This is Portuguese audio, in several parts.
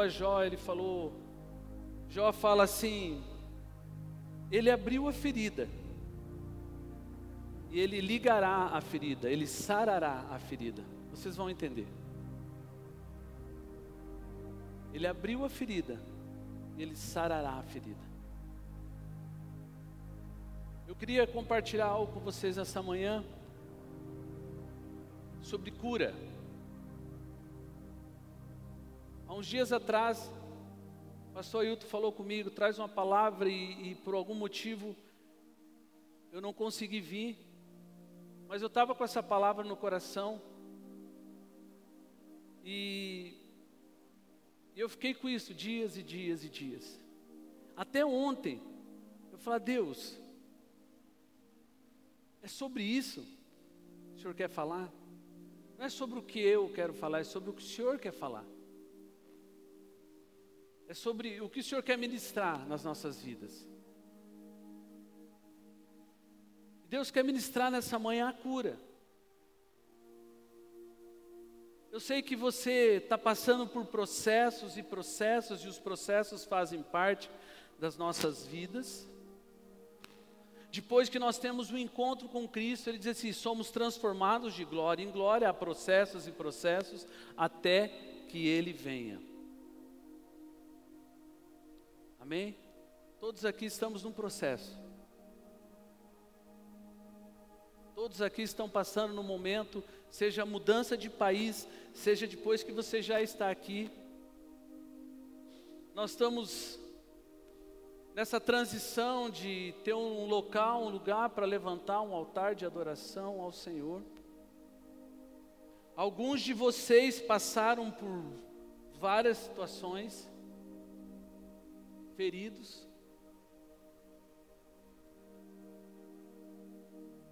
a Jó, ele falou, Jó fala assim, ele abriu a ferida, e ele ligará a ferida, ele sarará a ferida, vocês vão entender. Ele abriu a ferida, e ele sarará a ferida. Eu queria compartilhar algo com vocês essa manhã sobre cura. Há uns dias atrás, o pastor Ailton falou comigo, traz uma palavra e, e por algum motivo eu não consegui vir, mas eu estava com essa palavra no coração e eu fiquei com isso dias e dias e dias. Até ontem, eu falei, Deus, é sobre isso que o Senhor quer falar? Não é sobre o que eu quero falar, é sobre o que o Senhor quer falar. É sobre o que o Senhor quer ministrar nas nossas vidas. Deus quer ministrar nessa manhã a cura. Eu sei que você está passando por processos e processos, e os processos fazem parte das nossas vidas. Depois que nós temos o um encontro com Cristo, ele diz assim: somos transformados de glória em glória, há processos e processos, até que ele venha. Amém? Todos aqui estamos num processo. Todos aqui estão passando no momento, seja mudança de país, seja depois que você já está aqui. Nós estamos nessa transição de ter um local, um lugar para levantar um altar de adoração ao Senhor. Alguns de vocês passaram por várias situações, feridos.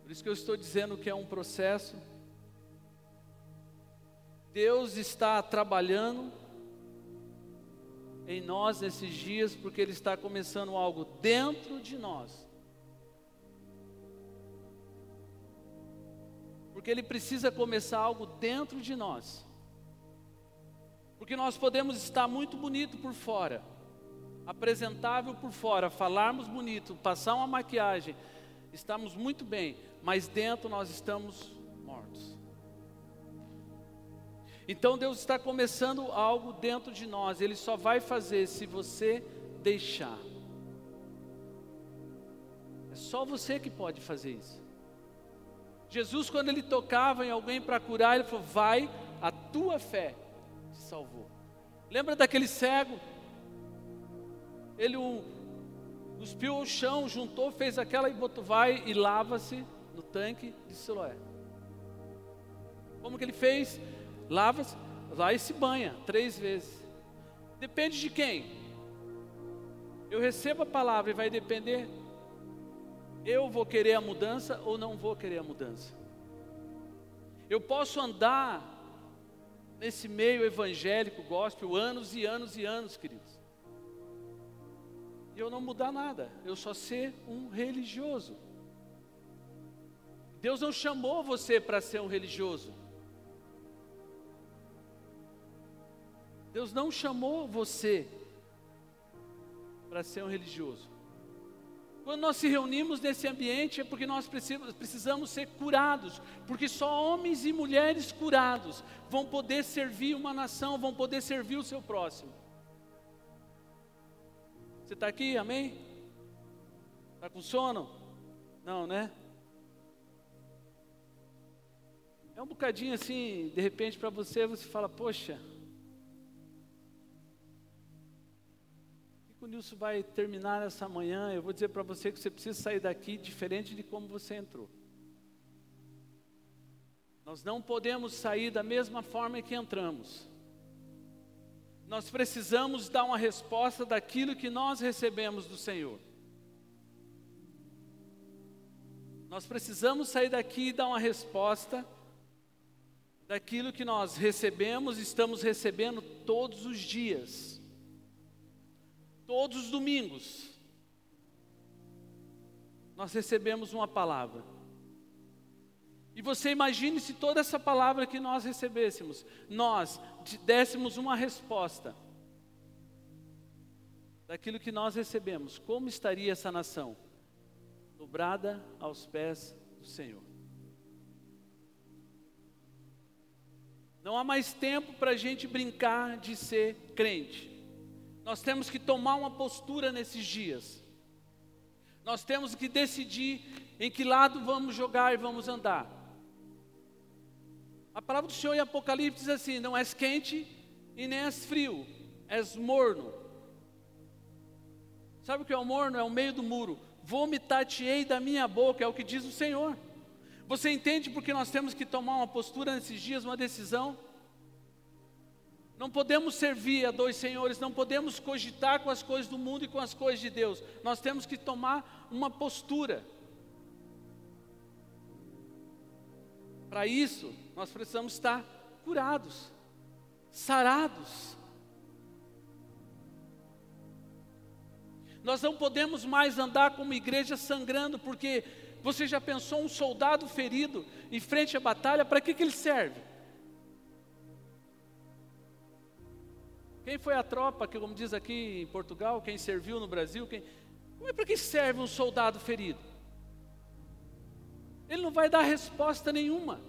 Por isso que eu estou dizendo que é um processo. Deus está trabalhando em nós nesses dias, porque Ele está começando algo dentro de nós. Porque Ele precisa começar algo dentro de nós. Porque nós podemos estar muito bonito por fora, apresentável por fora, falarmos bonito, passar uma maquiagem, estamos muito bem, mas dentro nós estamos mortos. Então Deus está começando algo dentro de nós, Ele só vai fazer se você deixar. É só você que pode fazer isso. Jesus, quando ele tocava em alguém para curar, ele falou: Vai, a tua fé te salvou. Lembra daquele cego? Ele o, cuspiu o chão, juntou, fez aquela e botou, vai e lava-se no tanque de Siloé. Como que ele fez? lava-se, lá e se banha três vezes. Depende de quem? Eu recebo a palavra e vai depender. Eu vou querer a mudança ou não vou querer a mudança. Eu posso andar nesse meio evangélico, gospel, anos e anos e anos, queridos. E eu não mudar nada, eu só ser um religioso. Deus não chamou você para ser um religioso. Deus não chamou você para ser um religioso. Quando nós se reunimos nesse ambiente é porque nós precisamos ser curados, porque só homens e mulheres curados vão poder servir uma nação, vão poder servir o seu próximo. Você está aqui, amém? Está com sono? Não, né? É um bocadinho assim, de repente para você, você fala, poxa, o Nilson vai terminar essa manhã, eu vou dizer para você que você precisa sair daqui diferente de como você entrou. Nós não podemos sair da mesma forma que entramos. Nós precisamos dar uma resposta daquilo que nós recebemos do Senhor. Nós precisamos sair daqui e dar uma resposta daquilo que nós recebemos, estamos recebendo todos os dias todos os domingos, nós recebemos uma palavra. E você imagine se toda essa palavra que nós recebêssemos, nós dessemos uma resposta daquilo que nós recebemos, como estaria essa nação? Dobrada aos pés do Senhor. Não há mais tempo para a gente brincar de ser crente. Nós temos que tomar uma postura nesses dias. Nós temos que decidir em que lado vamos jogar e vamos andar. A palavra do Senhor em Apocalipse diz assim: não és quente e nem és frio, és morno. Sabe o que é o morno? É o meio do muro. Vomitar-te-ei da minha boca, é o que diz o Senhor. Você entende porque nós temos que tomar uma postura nesses dias, uma decisão? Não podemos servir a dois senhores, não podemos cogitar com as coisas do mundo e com as coisas de Deus. Nós temos que tomar uma postura. Para isso, nós precisamos estar curados, sarados. Nós não podemos mais andar como igreja sangrando, porque você já pensou um soldado ferido em frente à batalha, para que, que ele serve? Quem foi a tropa, que como diz aqui em Portugal, quem serviu no Brasil, quem... Como é para que serve um soldado ferido? Ele não vai dar resposta nenhuma.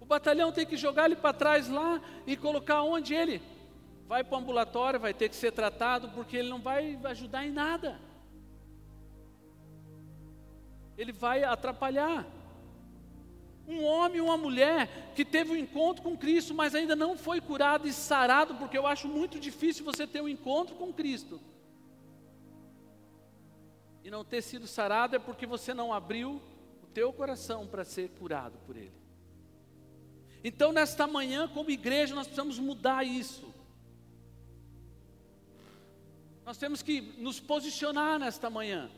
O batalhão tem que jogar ele para trás lá e colocar onde ele vai para o ambulatório, vai ter que ser tratado, porque ele não vai ajudar em nada. Ele vai atrapalhar. Um homem, uma mulher que teve um encontro com Cristo, mas ainda não foi curado e sarado, porque eu acho muito difícil você ter um encontro com Cristo e não ter sido sarado é porque você não abriu teu coração para ser curado por Ele. Então, nesta manhã, como igreja, nós precisamos mudar isso. Nós temos que nos posicionar nesta manhã.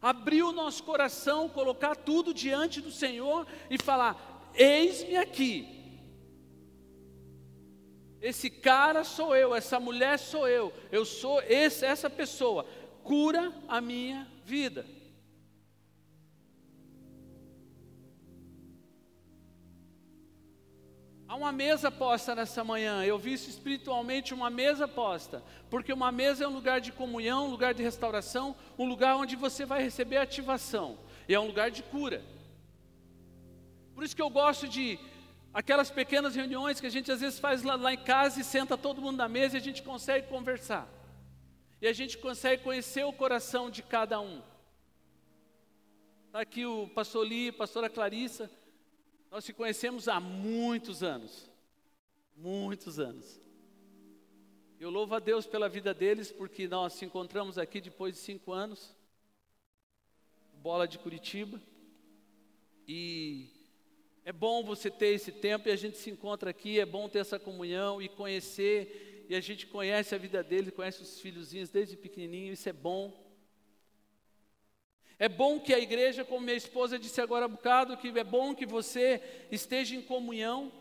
Abrir o nosso coração, colocar tudo diante do Senhor e falar: Eis-me aqui. Esse cara sou eu, essa mulher sou eu, eu sou esse, essa pessoa. Cura a minha vida. Há uma mesa posta nessa manhã, eu vi isso espiritualmente, uma mesa posta, porque uma mesa é um lugar de comunhão, um lugar de restauração, um lugar onde você vai receber ativação, e é um lugar de cura. Por isso que eu gosto de aquelas pequenas reuniões que a gente às vezes faz lá, lá em casa e senta todo mundo na mesa e a gente consegue conversar, e a gente consegue conhecer o coração de cada um. Está aqui o pastor Li, a pastora Clarissa, nós se conhecemos há muitos anos. Muitos anos. Eu louvo a Deus pela vida deles, porque nós se encontramos aqui depois de cinco anos, bola de Curitiba, e é bom você ter esse tempo e a gente se encontra aqui, é bom ter essa comunhão e conhecer, e a gente conhece a vida deles, conhece os filhozinhos desde pequenininho, isso é bom. É bom que a igreja, como minha esposa disse agora há bocado, que é bom que você esteja em comunhão,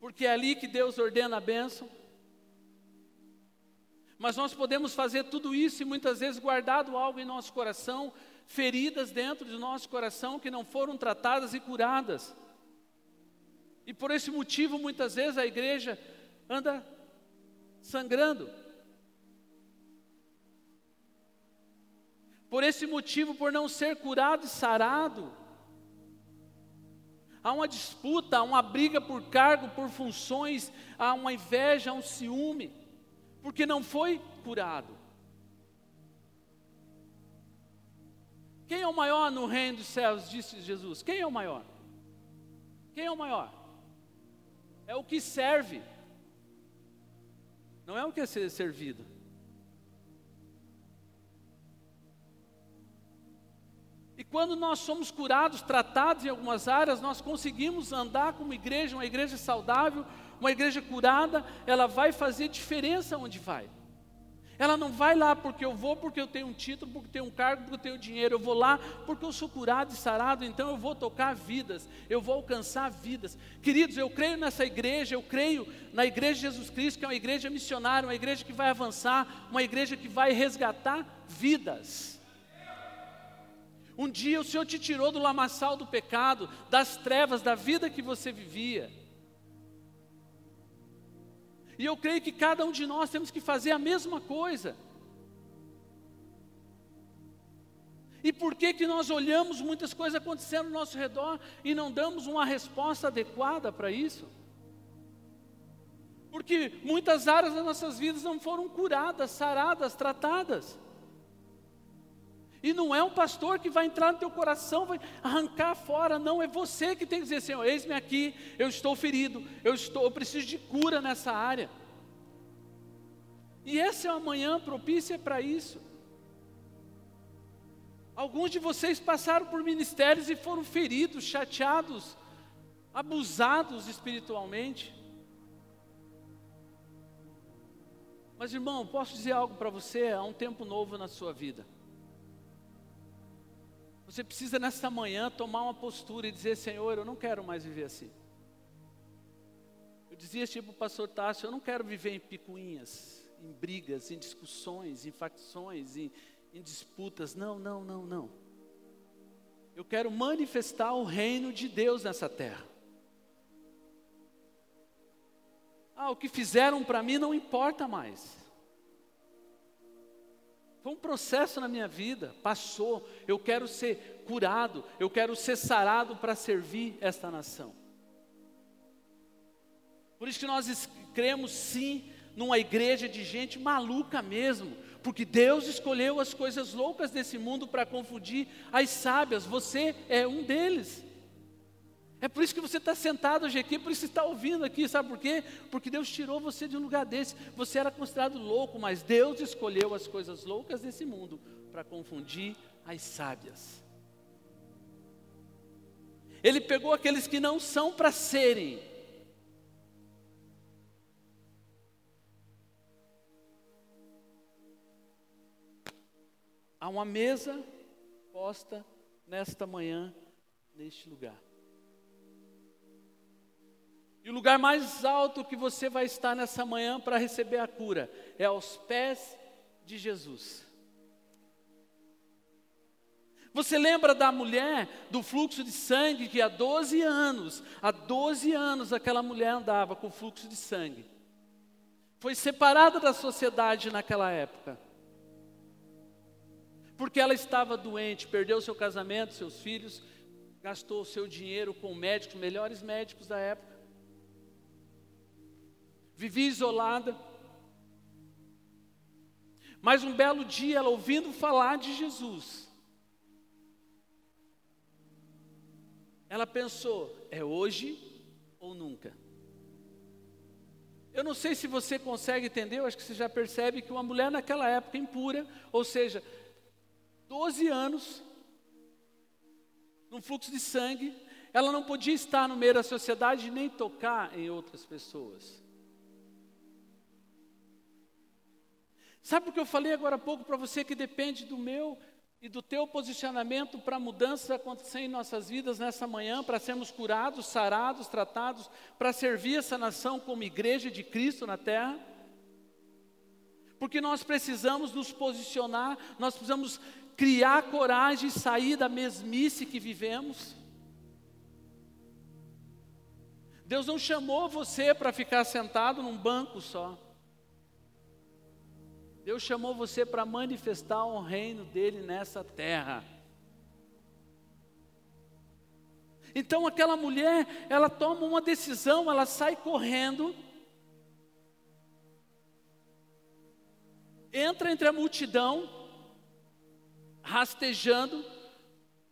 porque é ali que Deus ordena a bênção. Mas nós podemos fazer tudo isso e muitas vezes guardado algo em nosso coração, feridas dentro do nosso coração que não foram tratadas e curadas. E por esse motivo, muitas vezes a igreja anda sangrando. Por esse motivo, por não ser curado e sarado, há uma disputa, há uma briga por cargo, por funções, há uma inveja, há um ciúme, porque não foi curado. Quem é o maior no reino dos céus? Disse Jesus. Quem é o maior? Quem é o maior? É o que serve, não é o que é ser servido. Quando nós somos curados, tratados em algumas áreas, nós conseguimos andar como igreja, uma igreja saudável, uma igreja curada, ela vai fazer diferença onde vai. Ela não vai lá porque eu vou, porque eu tenho um título, porque eu tenho um cargo, porque eu tenho dinheiro. Eu vou lá porque eu sou curado e sarado, então eu vou tocar vidas, eu vou alcançar vidas. Queridos, eu creio nessa igreja, eu creio na igreja de Jesus Cristo, que é uma igreja missionária, uma igreja que vai avançar, uma igreja que vai resgatar vidas. Um dia o Senhor te tirou do lamaçal do pecado, das trevas, da vida que você vivia. E eu creio que cada um de nós temos que fazer a mesma coisa. E por que, que nós olhamos muitas coisas acontecendo ao nosso redor e não damos uma resposta adequada para isso? Porque muitas áreas das nossas vidas não foram curadas, saradas, tratadas. E não é um pastor que vai entrar no teu coração, vai arrancar fora, não, é você que tem que dizer, Senhor, eis-me aqui, eu estou ferido, eu estou, eu preciso de cura nessa área. E essa é uma manhã propícia para isso. Alguns de vocês passaram por ministérios e foram feridos, chateados, abusados espiritualmente. Mas irmão, posso dizer algo para você? Há um tempo novo na sua vida. Você precisa nesta manhã tomar uma postura e dizer: Senhor, eu não quero mais viver assim. Eu dizia tipo o pastor Tássio: eu não quero viver em picuinhas, em brigas, em discussões, em facções, em, em disputas. Não, não, não, não. Eu quero manifestar o reino de Deus nessa terra. Ah, o que fizeram para mim não importa mais. Foi um processo na minha vida, passou. Eu quero ser curado, eu quero ser sarado para servir esta nação. Por isso que nós cremos sim numa igreja de gente maluca mesmo, porque Deus escolheu as coisas loucas desse mundo para confundir as sábias. Você é um deles. É por isso que você está sentado hoje aqui, por isso que está ouvindo aqui, sabe por quê? Porque Deus tirou você de um lugar desse. Você era considerado louco, mas Deus escolheu as coisas loucas desse mundo para confundir as sábias. Ele pegou aqueles que não são para serem. Há uma mesa posta nesta manhã, neste lugar. E o lugar mais alto que você vai estar nessa manhã para receber a cura é aos pés de Jesus. Você lembra da mulher do fluxo de sangue que há 12 anos, há 12 anos aquela mulher andava com fluxo de sangue. Foi separada da sociedade naquela época. Porque ela estava doente, perdeu seu casamento, seus filhos, gastou seu dinheiro com médicos, melhores médicos da época vivia isolada. Mas um belo dia, ela ouvindo falar de Jesus, ela pensou: é hoje ou nunca. Eu não sei se você consegue entender, eu acho que você já percebe que uma mulher naquela época impura, ou seja, 12 anos, num fluxo de sangue, ela não podia estar no meio da sociedade nem tocar em outras pessoas. Sabe o que eu falei agora há pouco para você que depende do meu e do teu posicionamento para mudanças acontecer em nossas vidas nessa manhã, para sermos curados, sarados, tratados, para servir essa nação como igreja de Cristo na terra? Porque nós precisamos nos posicionar, nós precisamos criar coragem e sair da mesmice que vivemos. Deus não chamou você para ficar sentado num banco só. Deus chamou você para manifestar o reino dele nessa terra. Então aquela mulher, ela toma uma decisão, ela sai correndo, entra entre a multidão, rastejando,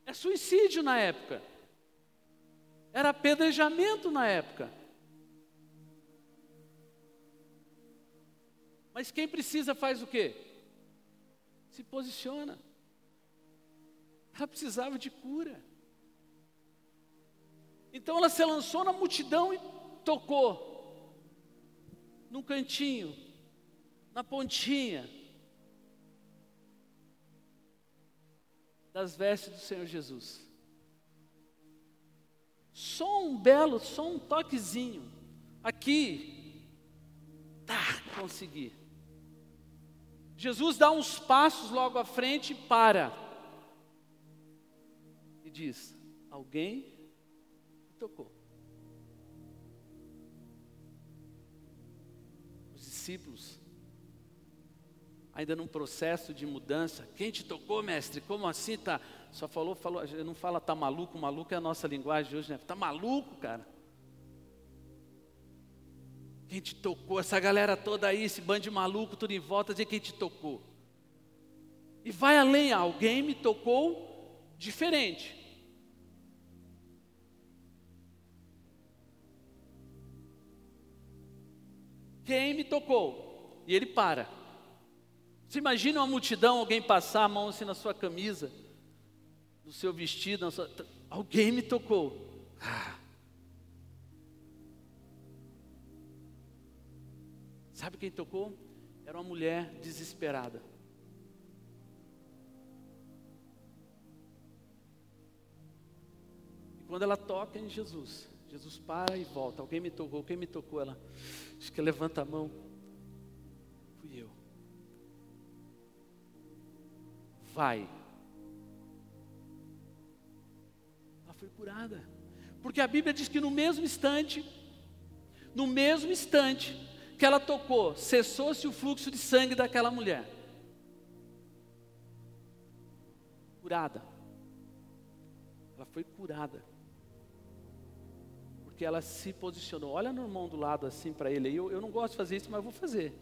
é suicídio na época, era apedrejamento na época. Mas quem precisa faz o quê? Se posiciona. Ela precisava de cura. Então ela se lançou na multidão e tocou. Num cantinho, na pontinha das vestes do Senhor Jesus. Só um belo, só um toquezinho. Aqui, tá, consegui. Jesus dá uns passos logo à frente e para. E diz: Alguém tocou. discípulos, ainda num processo de mudança. Quem te tocou, mestre? Como assim tá? Só falou, falou, não fala tá maluco, maluco é a nossa linguagem hoje, né? Tá maluco, cara? Quem te tocou? Essa galera toda aí, esse bando de maluco, tudo em volta, dizer quem te tocou. E vai além, alguém me tocou diferente. Quem me tocou? E ele para. Você imagina uma multidão, alguém passar a mão assim na sua camisa, no seu vestido, sua... alguém me tocou. Ah. Sabe quem tocou? Era uma mulher desesperada. E quando ela toca em Jesus, Jesus para e volta. Alguém me tocou, quem me tocou? Ela, acho que levanta a mão. Fui eu. Vai. Ela foi curada. Porque a Bíblia diz que no mesmo instante, no mesmo instante que ela tocou, cessou-se o fluxo de sangue daquela mulher. Curada. Ela foi curada. Porque ela se posicionou. Olha no irmão do lado assim para ele. Eu, eu não gosto de fazer isso, mas vou fazer.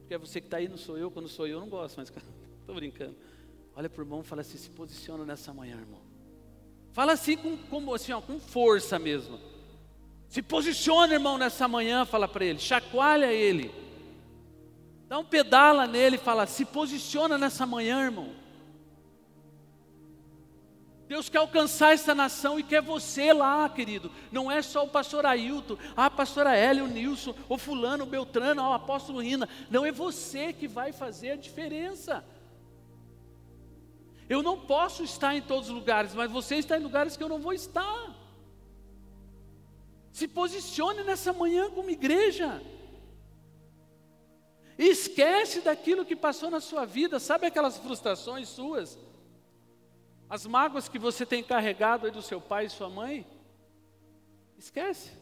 Porque é você que está aí, não sou eu. Quando sou eu, eu não gosto, mas estou brincando. Olha para o irmão e fala assim: se posiciona nessa manhã, irmão. Fala assim com, com, assim, ó, com força mesmo. Se posiciona, irmão, nessa manhã, fala para ele, chacoalha ele. Dá um pedala nele e fala: se posiciona nessa manhã, irmão. Deus quer alcançar essa nação e quer você lá, querido. Não é só o pastor Ailton, a pastora Hélia, o Nilson, o fulano, o Beltrano, o apóstolo Rina. Não é você que vai fazer a diferença. Eu não posso estar em todos os lugares, mas você está em lugares que eu não vou estar. Se posicione nessa manhã como igreja. esquece daquilo que passou na sua vida, sabe aquelas frustrações suas? As mágoas que você tem carregado aí do seu pai e sua mãe? Esquece.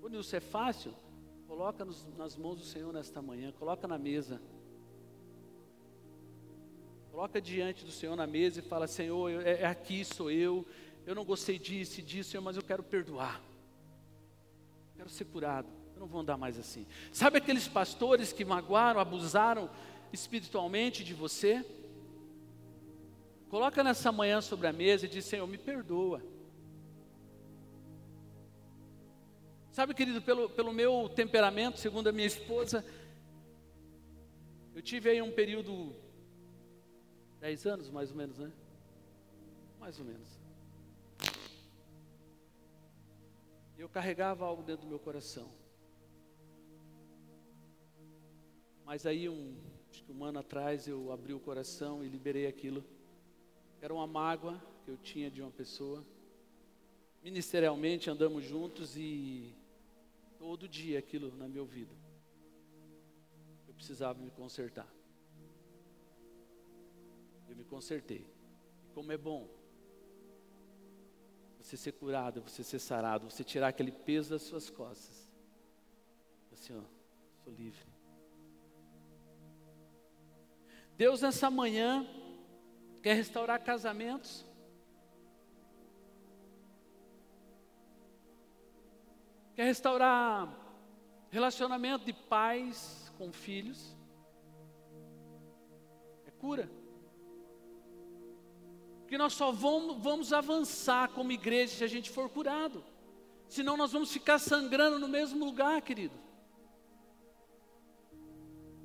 Quando isso é fácil, coloca nos, nas mãos do Senhor nesta manhã, coloca na mesa. Coloca diante do Senhor na mesa e fala: Senhor, é, é aqui sou eu. Eu não gostei disso e disso, Senhor, mas eu quero perdoar. Quero ser curado. Eu não vou andar mais assim. Sabe aqueles pastores que magoaram, abusaram espiritualmente de você? Coloca nessa manhã sobre a mesa e diz: Senhor, me perdoa. Sabe, querido, pelo, pelo meu temperamento, segundo a minha esposa, eu tive aí um período Dez anos, mais ou menos, né? Mais ou menos. Eu carregava algo dentro do meu coração. Mas aí, um, acho que um ano atrás, eu abri o coração e liberei aquilo. Era uma mágoa que eu tinha de uma pessoa. Ministerialmente andamos juntos e todo dia aquilo na meu vida. Eu precisava me consertar me consertei. Como é bom você ser curado, você ser sarado, você tirar aquele peso das suas costas. Assim, ó, sou livre. Deus nessa manhã quer restaurar casamentos. Quer restaurar relacionamento de pais com filhos. É cura. Porque nós só vamos, vamos avançar como igreja se a gente for curado. Senão nós vamos ficar sangrando no mesmo lugar, querido.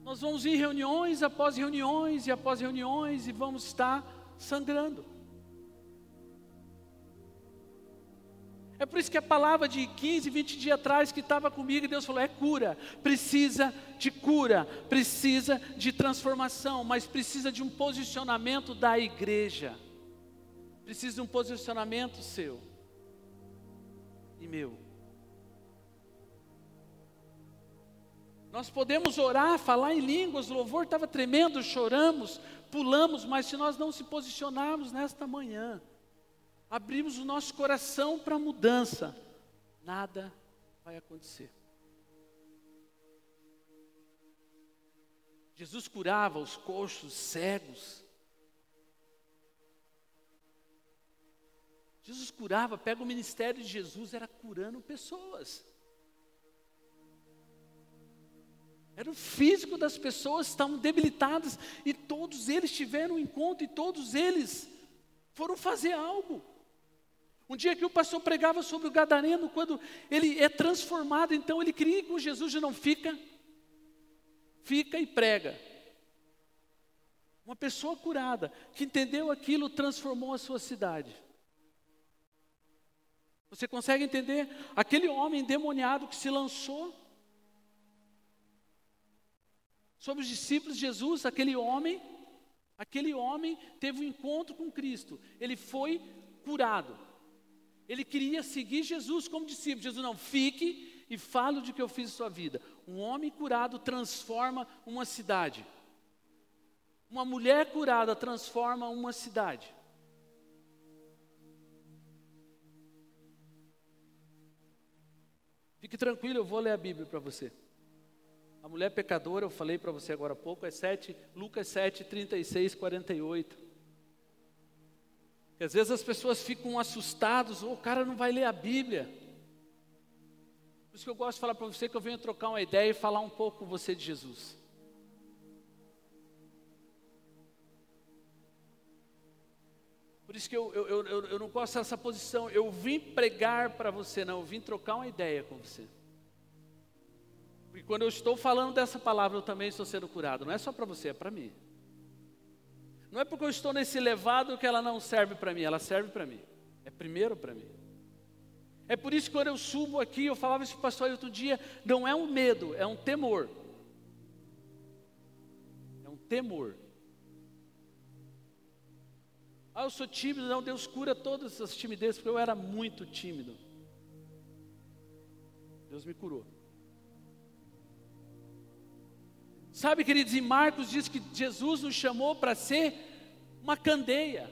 Nós vamos em reuniões após reuniões e após reuniões e vamos estar sangrando. É por isso que a palavra de 15, 20 dias atrás que estava comigo, Deus falou: é cura, precisa de cura, precisa de transformação, mas precisa de um posicionamento da igreja. Precisa de um posicionamento seu e meu. Nós podemos orar, falar em línguas, o louvor estava tremendo, choramos, pulamos, mas se nós não se posicionarmos nesta manhã, abrimos o nosso coração para mudança, nada vai acontecer. Jesus curava os coxos, cegos. Jesus curava, pega o ministério de Jesus, era curando pessoas. Era o físico das pessoas, estavam debilitadas, e todos eles tiveram um encontro, e todos eles foram fazer algo. Um dia que o pastor pregava sobre o gadareno, quando ele é transformado, então ele cria com Jesus já não fica, fica e prega. Uma pessoa curada, que entendeu aquilo, transformou a sua cidade. Você consegue entender? Aquele homem endemoniado que se lançou sobre os discípulos de Jesus, aquele homem, aquele homem teve um encontro com Cristo, ele foi curado. Ele queria seguir Jesus como discípulo. Jesus não, fique e fale de que eu fiz em sua vida. Um homem curado transforma uma cidade. Uma mulher curada transforma uma cidade. Fique tranquilo, eu vou ler a Bíblia para você. A mulher pecadora, eu falei para você agora há pouco, é 7, Lucas 7, 36, 48. Que às vezes as pessoas ficam assustadas, oh, o cara não vai ler a Bíblia. Por isso que eu gosto de falar para você que eu venho trocar uma ideia e falar um pouco com você de Jesus. Por isso que eu, eu, eu, eu não gosto dessa posição. Eu vim pregar para você, não, eu vim trocar uma ideia com você. Porque quando eu estou falando dessa palavra, eu também estou sendo curado. Não é só para você, é para mim. Não é porque eu estou nesse levado que ela não serve para mim, ela serve para mim. É primeiro para mim. É por isso que quando eu subo aqui, eu falava isso para o pastor outro dia, não é um medo, é um temor. É um temor. Ah, eu sou tímido. Não, Deus cura todas essas timidezes, porque eu era muito tímido. Deus me curou. Sabe, queridos, em Marcos diz que Jesus nos chamou para ser uma candeia.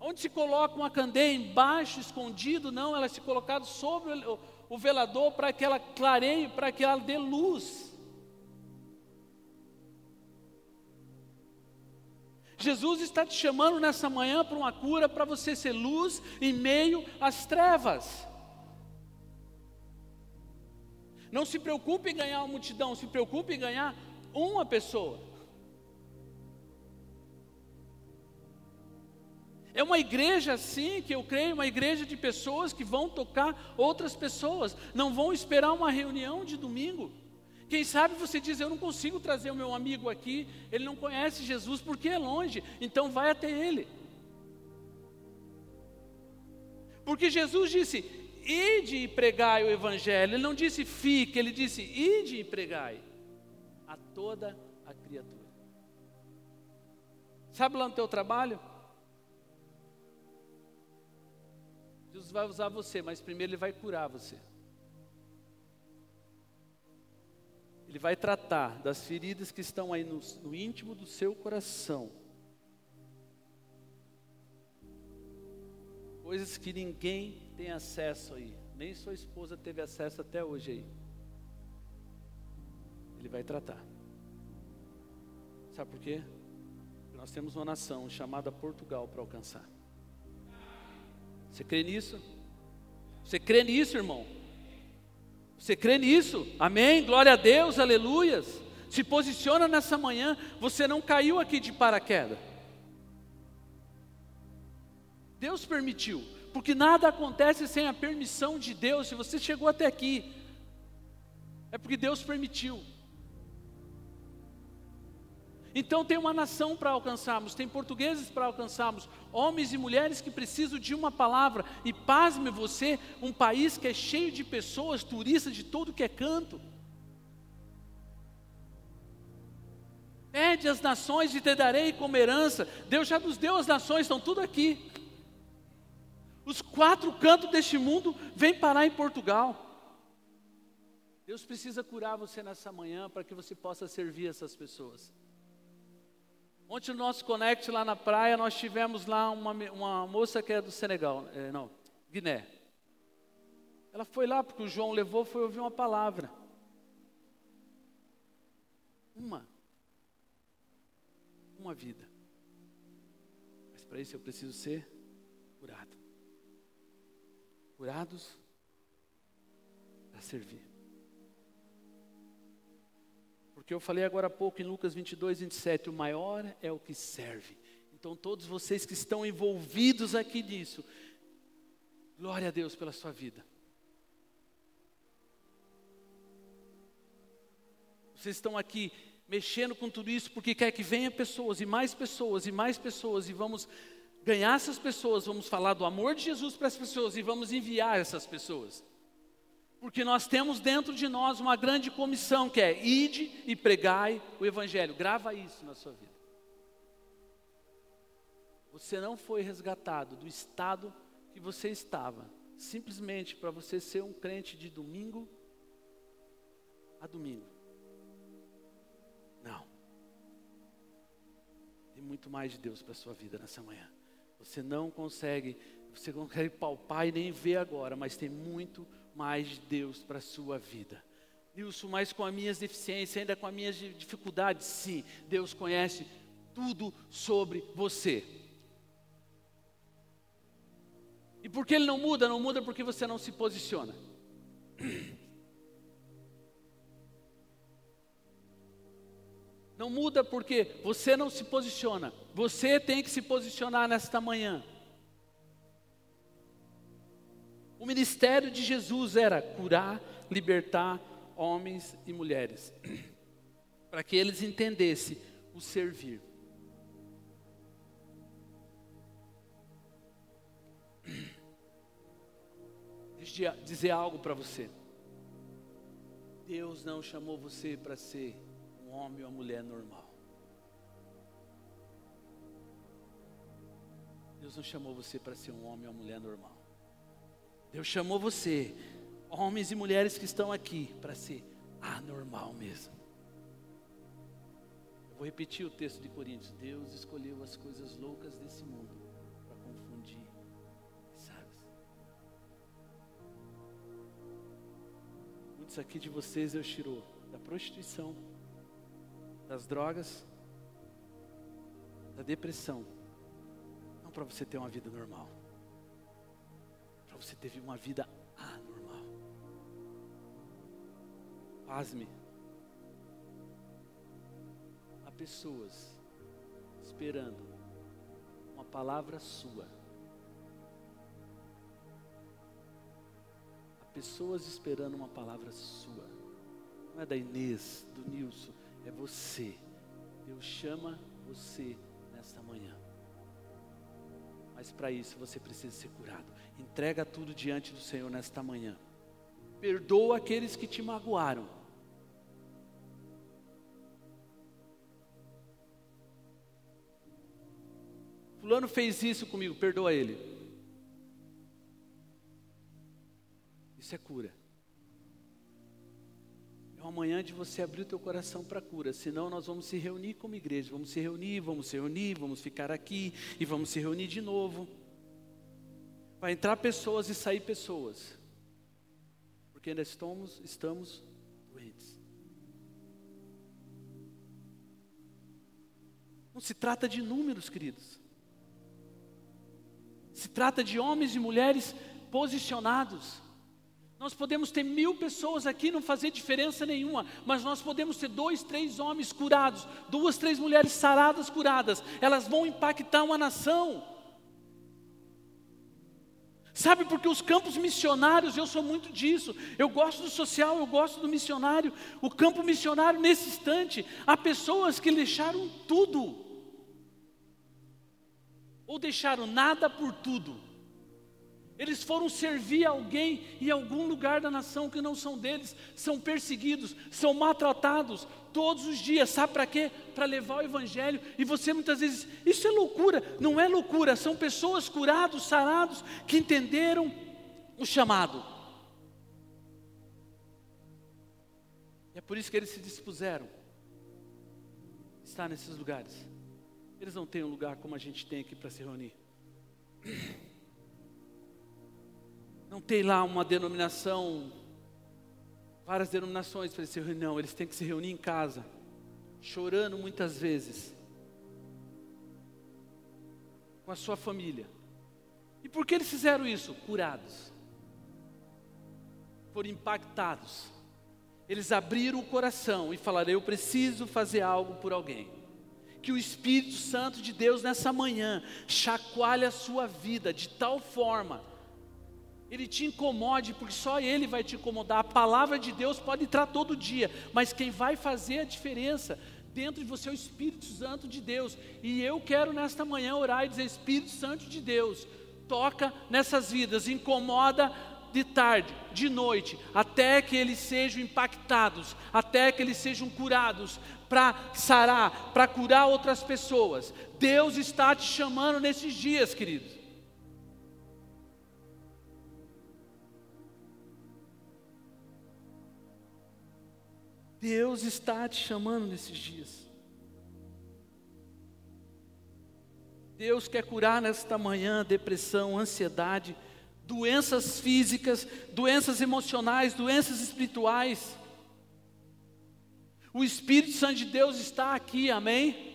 Onde se coloca uma candeia embaixo, escondido, não, ela se colocada sobre o velador para que ela clareie, para que ela dê luz. Jesus está te chamando nessa manhã para uma cura, para você ser luz em meio às trevas. Não se preocupe em ganhar uma multidão, se preocupe em ganhar uma pessoa. É uma igreja assim que eu creio, uma igreja de pessoas que vão tocar outras pessoas, não vão esperar uma reunião de domingo. Quem sabe você diz: Eu não consigo trazer o meu amigo aqui, ele não conhece Jesus porque é longe, então vai até ele. Porque Jesus disse: Ide e pregai o Evangelho. Ele não disse fique, ele disse: Ide e pregai a toda a criatura. Sabe lá no teu trabalho? Jesus vai usar você, mas primeiro ele vai curar você. Ele vai tratar das feridas que estão aí no, no íntimo do seu coração. Coisas que ninguém tem acesso aí, nem sua esposa teve acesso até hoje aí. Ele vai tratar. Sabe por quê? Nós temos uma nação chamada Portugal para alcançar. Você crê nisso? Você crê nisso, irmão? Você crê nisso? Amém? Glória a Deus, aleluias. Se posiciona nessa manhã, você não caiu aqui de paraquedas. Deus permitiu, porque nada acontece sem a permissão de Deus. Se você chegou até aqui, é porque Deus permitiu. Então tem uma nação para alcançarmos, tem portugueses para alcançarmos, homens e mulheres que precisam de uma palavra. E pasme você, um país que é cheio de pessoas, turistas de todo que é canto. Pede as nações e te darei como herança. Deus já nos deu as nações, estão tudo aqui. Os quatro cantos deste mundo vêm parar em Portugal. Deus precisa curar você nessa manhã para que você possa servir essas pessoas. Ontem no nosso Connect lá na praia, nós tivemos lá uma, uma moça que é do Senegal, é, não, Guiné. Ela foi lá porque o João levou, foi ouvir uma palavra. Uma. Uma vida. Mas para isso eu preciso ser curado. Curados para servir. Porque eu falei agora há pouco em Lucas 22, 27, o maior é o que serve. Então, todos vocês que estão envolvidos aqui nisso, glória a Deus pela sua vida. Vocês estão aqui mexendo com tudo isso porque quer que venha pessoas e mais pessoas e mais pessoas e vamos ganhar essas pessoas, vamos falar do amor de Jesus para as pessoas e vamos enviar essas pessoas. Porque nós temos dentro de nós uma grande comissão que é ide e pregai o evangelho. Grava isso na sua vida. Você não foi resgatado do estado que você estava, simplesmente para você ser um crente de domingo a domingo. Não. Tem muito mais de Deus para a sua vida nessa manhã. Você não consegue, você não consegue palpar e nem ver agora, mas tem muito mais de Deus para a sua vida. Nilson, mas com as minhas deficiências, ainda com as minhas dificuldades, sim, Deus conhece tudo sobre você. E por que ele não muda? Não muda porque você não se posiciona. Não muda porque você não se posiciona. Você tem que se posicionar nesta manhã. O ministério de Jesus era curar, libertar homens e mulheres, para que eles entendessem o servir. Deixa eu dizer algo para você. Deus não chamou você para ser um homem ou uma mulher normal. Deus não chamou você para ser um homem ou uma mulher normal. Deus chamou você, homens e mulheres que estão aqui, para ser anormal mesmo. Eu vou repetir o texto de Coríntios. Deus escolheu as coisas loucas desse mundo para confundir sábios. Muitos aqui de vocês eu tirou da prostituição, das drogas, da depressão, não para você ter uma vida normal você teve uma vida anormal. Pasme. Há pessoas esperando uma palavra sua. Há pessoas esperando uma palavra sua. Não é da Inês, do Nilson, é você. Deus chama você nesta manhã. Mas para isso você precisa ser curado. Entrega tudo diante do Senhor nesta manhã. Perdoa aqueles que te magoaram. Fulano fez isso comigo, perdoa ele. Isso é cura. É uma manhã de você abrir o teu coração para cura, senão nós vamos se reunir como igreja, vamos se reunir, vamos se reunir, vamos ficar aqui e vamos se reunir de novo. Vai entrar pessoas e sair pessoas, porque ainda estamos, estamos doentes. Não se trata de números, queridos. Se trata de homens e mulheres posicionados. Nós podemos ter mil pessoas aqui, não fazer diferença nenhuma, mas nós podemos ter dois, três homens curados, duas, três mulheres saradas, curadas, elas vão impactar uma nação. Sabe, porque os campos missionários, eu sou muito disso. Eu gosto do social, eu gosto do missionário. O campo missionário, nesse instante, há pessoas que deixaram tudo, ou deixaram nada por tudo. Eles foram servir alguém em algum lugar da nação que não são deles, são perseguidos, são maltratados todos os dias. Sabe para quê? Para levar o evangelho. E você muitas vezes, isso é loucura. Não é loucura, são pessoas curados, sarados, que entenderam o chamado. E é por isso que eles se dispuseram estar nesses lugares. Eles não têm um lugar como a gente tem aqui para se reunir. Não tem lá uma denominação, várias denominações para reunir, não, eles têm que se reunir em casa, chorando muitas vezes, com a sua família. E por que eles fizeram isso? Curados, foram impactados. Eles abriram o coração e falaram: Eu preciso fazer algo por alguém. Que o Espírito Santo de Deus nessa manhã chacoalhe a sua vida de tal forma ele te incomode, porque só ele vai te incomodar. A palavra de Deus pode entrar todo dia, mas quem vai fazer a diferença dentro de você é o Espírito Santo de Deus. E eu quero nesta manhã orar e dizer: Espírito Santo de Deus, toca nessas vidas, incomoda de tarde, de noite, até que eles sejam impactados, até que eles sejam curados, para sarar, para curar outras pessoas. Deus está te chamando nesses dias, queridos. Deus está te chamando nesses dias. Deus quer curar nesta manhã depressão, ansiedade, doenças físicas, doenças emocionais, doenças espirituais. O Espírito Santo de Deus está aqui, amém?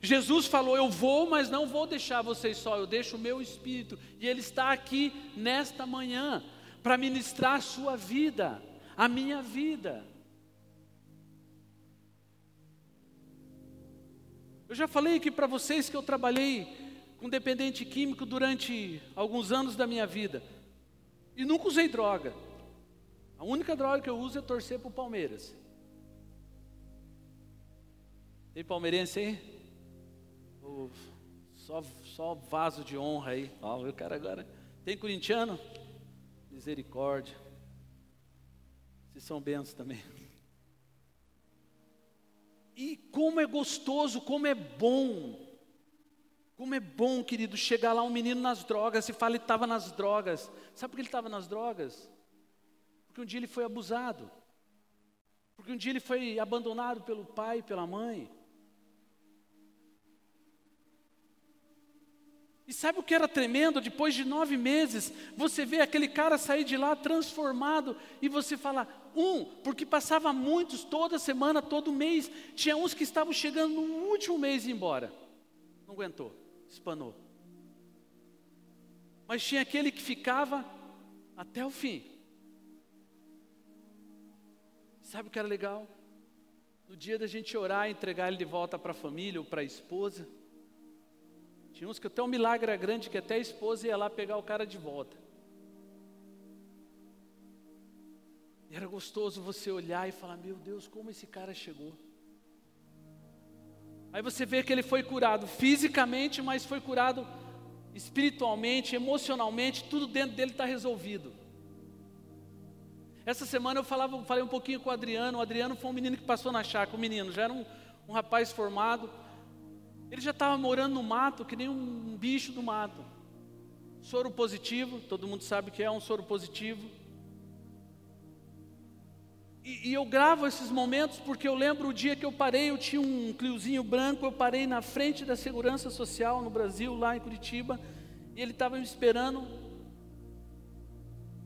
Jesus falou: Eu vou, mas não vou deixar vocês só, eu deixo o meu Espírito, e Ele está aqui nesta manhã para ministrar a sua vida, a minha vida. Eu já falei aqui para vocês que eu trabalhei com dependente químico durante alguns anos da minha vida. E nunca usei droga. A única droga que eu uso é torcer para o Palmeiras. Tem palmeirense aí? Oh, só, só vaso de honra aí. Ó, oh, o cara agora. Tem corintiano? Misericórdia. Vocês são bênçãos também. E como é gostoso, como é bom. Como é bom, querido, chegar lá um menino nas drogas e fala que estava nas drogas. Sabe por que ele estava nas drogas? Porque um dia ele foi abusado. Porque um dia ele foi abandonado pelo pai, pela mãe. E sabe o que era tremendo? Depois de nove meses, você vê aquele cara sair de lá transformado e você fala, um, porque passava muitos toda semana, todo mês, tinha uns que estavam chegando no último mês e embora. Não aguentou, espanou. Mas tinha aquele que ficava até o fim. Sabe o que era legal? No dia da gente orar, entregar ele de volta para a família ou para a esposa. Tinha uns que até um milagre grande que até a esposa ia lá pegar o cara de volta. Era gostoso você olhar e falar: Meu Deus, como esse cara chegou. Aí você vê que ele foi curado fisicamente, mas foi curado espiritualmente, emocionalmente, tudo dentro dele está resolvido. Essa semana eu falava, falei um pouquinho com o Adriano. O Adriano foi um menino que passou na chácara, um menino, já era um, um rapaz formado. Ele já estava morando no mato, que nem um bicho do mato. Soro positivo, todo mundo sabe que é um soro positivo. E, e, eu gravo esses momentos porque eu lembro o dia que eu parei, eu tinha um Cliozinho branco, eu parei na frente da Segurança Social no Brasil, lá em Curitiba, e ele estava me esperando,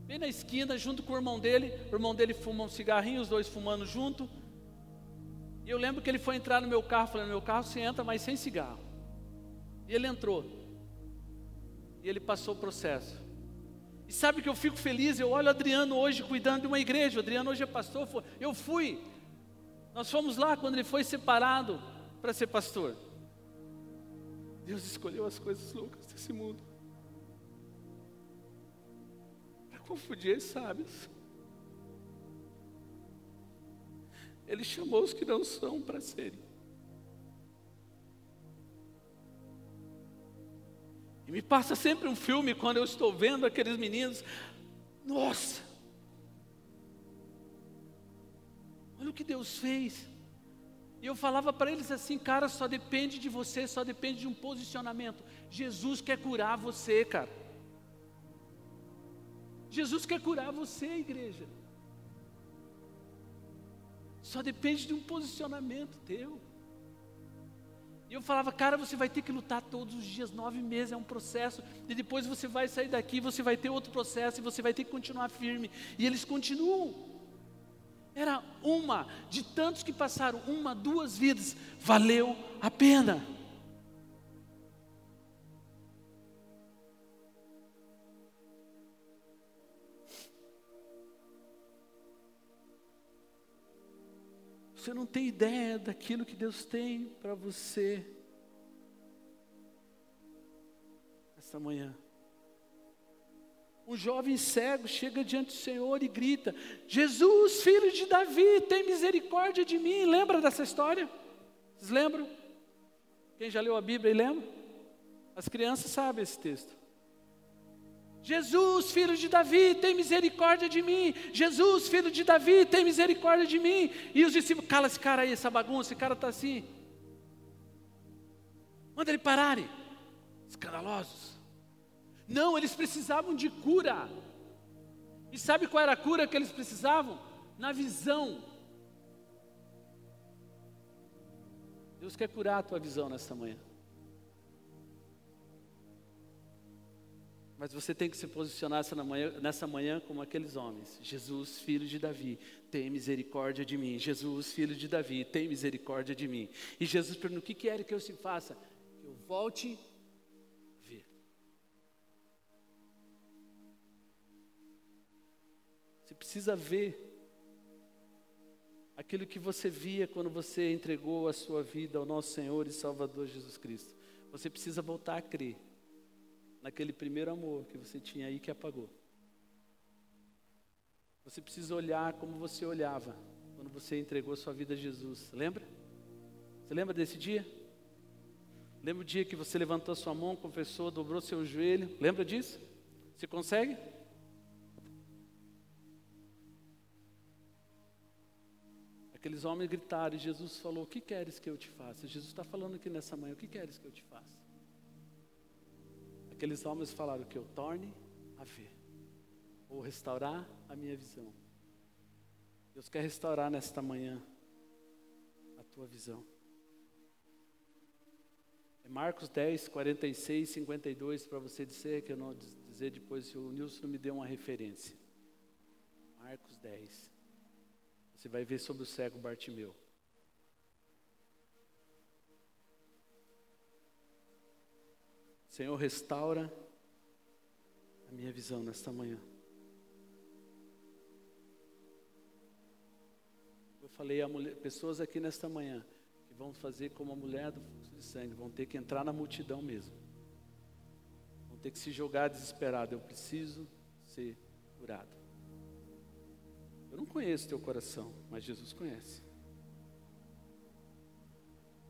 bem na esquina, junto com o irmão dele. O irmão dele fuma um cigarrinho, os dois fumando junto. E eu lembro que ele foi entrar no meu carro, falando: meu carro você entra, mas sem cigarro. E ele entrou. E ele passou o processo. E sabe que eu fico feliz? Eu olho Adriano hoje cuidando de uma igreja. O Adriano hoje é pastor. Eu fui. Nós fomos lá quando ele foi separado para ser pastor. Deus escolheu as coisas loucas desse mundo para confundir os sábios. Ele chamou os que não são para serem. E me passa sempre um filme quando eu estou vendo aqueles meninos. Nossa! Olha o que Deus fez. E eu falava para eles assim, cara, só depende de você, só depende de um posicionamento. Jesus quer curar você, cara. Jesus quer curar você, igreja. Só depende de um posicionamento teu. E eu falava, cara, você vai ter que lutar todos os dias, nove meses, é um processo. E depois você vai sair daqui, você vai ter outro processo e você vai ter que continuar firme. E eles continuam. Era uma de tantos que passaram, uma, duas vidas, valeu a pena. Você não tem ideia daquilo que Deus tem para você esta manhã. Um jovem cego chega diante do Senhor e grita: Jesus, filho de Davi, tem misericórdia de mim. Lembra dessa história? Vocês lembram? Quem já leu a Bíblia e lembra? As crianças sabem esse texto. Jesus, filho de Davi, tem misericórdia de mim. Jesus, filho de Davi, tem misericórdia de mim. E os discípulos, cala esse cara aí, essa bagunça, esse cara está assim. Manda ele pararem. Escandalosos. Não, eles precisavam de cura. E sabe qual era a cura que eles precisavam? Na visão. Deus quer curar a tua visão nesta manhã. Mas você tem que se posicionar nessa manhã, nessa manhã como aqueles homens. Jesus, filho de Davi, tem misericórdia de mim. Jesus, filho de Davi, tem misericórdia de mim. E Jesus perguntou: o que quer que eu se faça? Que eu volte a ver. Você precisa ver aquilo que você via quando você entregou a sua vida ao nosso Senhor e Salvador Jesus Cristo. Você precisa voltar a crer naquele primeiro amor que você tinha aí que apagou. Você precisa olhar como você olhava quando você entregou sua vida a Jesus. Lembra? Você lembra desse dia? Lembra o dia que você levantou sua mão, confessou, dobrou seu joelho? Lembra disso? Você consegue? Aqueles homens gritaram e Jesus falou: O que queres que eu te faça? Jesus está falando aqui nessa manhã: O que queres que eu te faça? Aqueles homens falaram que eu torne a ver, ou restaurar a minha visão. Deus quer restaurar nesta manhã a tua visão. É Marcos 10, 46, 52, para você dizer que eu não dizer depois se o Nilson me deu uma referência. Marcos 10. Você vai ver sobre o cego Bartimeu. Senhor, restaura a minha visão nesta manhã. Eu falei a mulher, pessoas aqui nesta manhã que vão fazer como a mulher do fluxo de sangue, vão ter que entrar na multidão mesmo. Vão ter que se jogar desesperado. Eu preciso ser curado. Eu não conheço teu coração, mas Jesus conhece.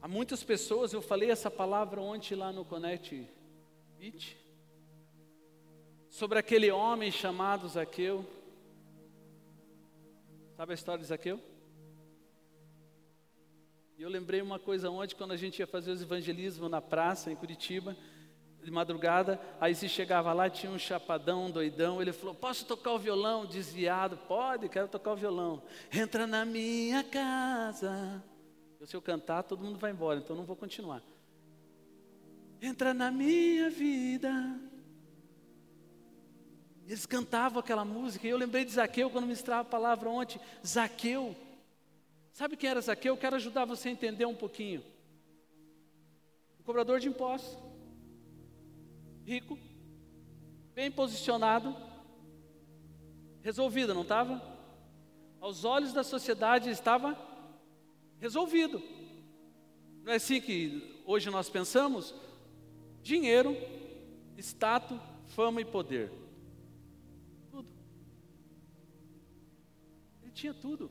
Há muitas pessoas, eu falei essa palavra ontem lá no Connect sobre aquele homem chamado Zaqueu. Sabe a história de Zaqueu? E eu lembrei uma coisa ontem, quando a gente ia fazer os evangelismos na praça, em Curitiba, de madrugada, aí se chegava lá, tinha um chapadão, doidão, ele falou, posso tocar o violão? Desviado, pode, quero tocar o violão. Entra na minha casa. Se eu cantar, todo mundo vai embora, então não vou continuar entra na minha vida. Eles cantavam aquela música, e eu lembrei de Zaqueu quando ministrava a palavra ontem. Zaqueu. Sabe quem era Zaqueu? Eu quero ajudar você a entender um pouquinho. Um cobrador de impostos. Rico. Bem posicionado. Resolvido, não estava? Aos olhos da sociedade estava resolvido. Não é assim que hoje nós pensamos? Dinheiro, status, fama e poder. Tudo. Ele tinha tudo.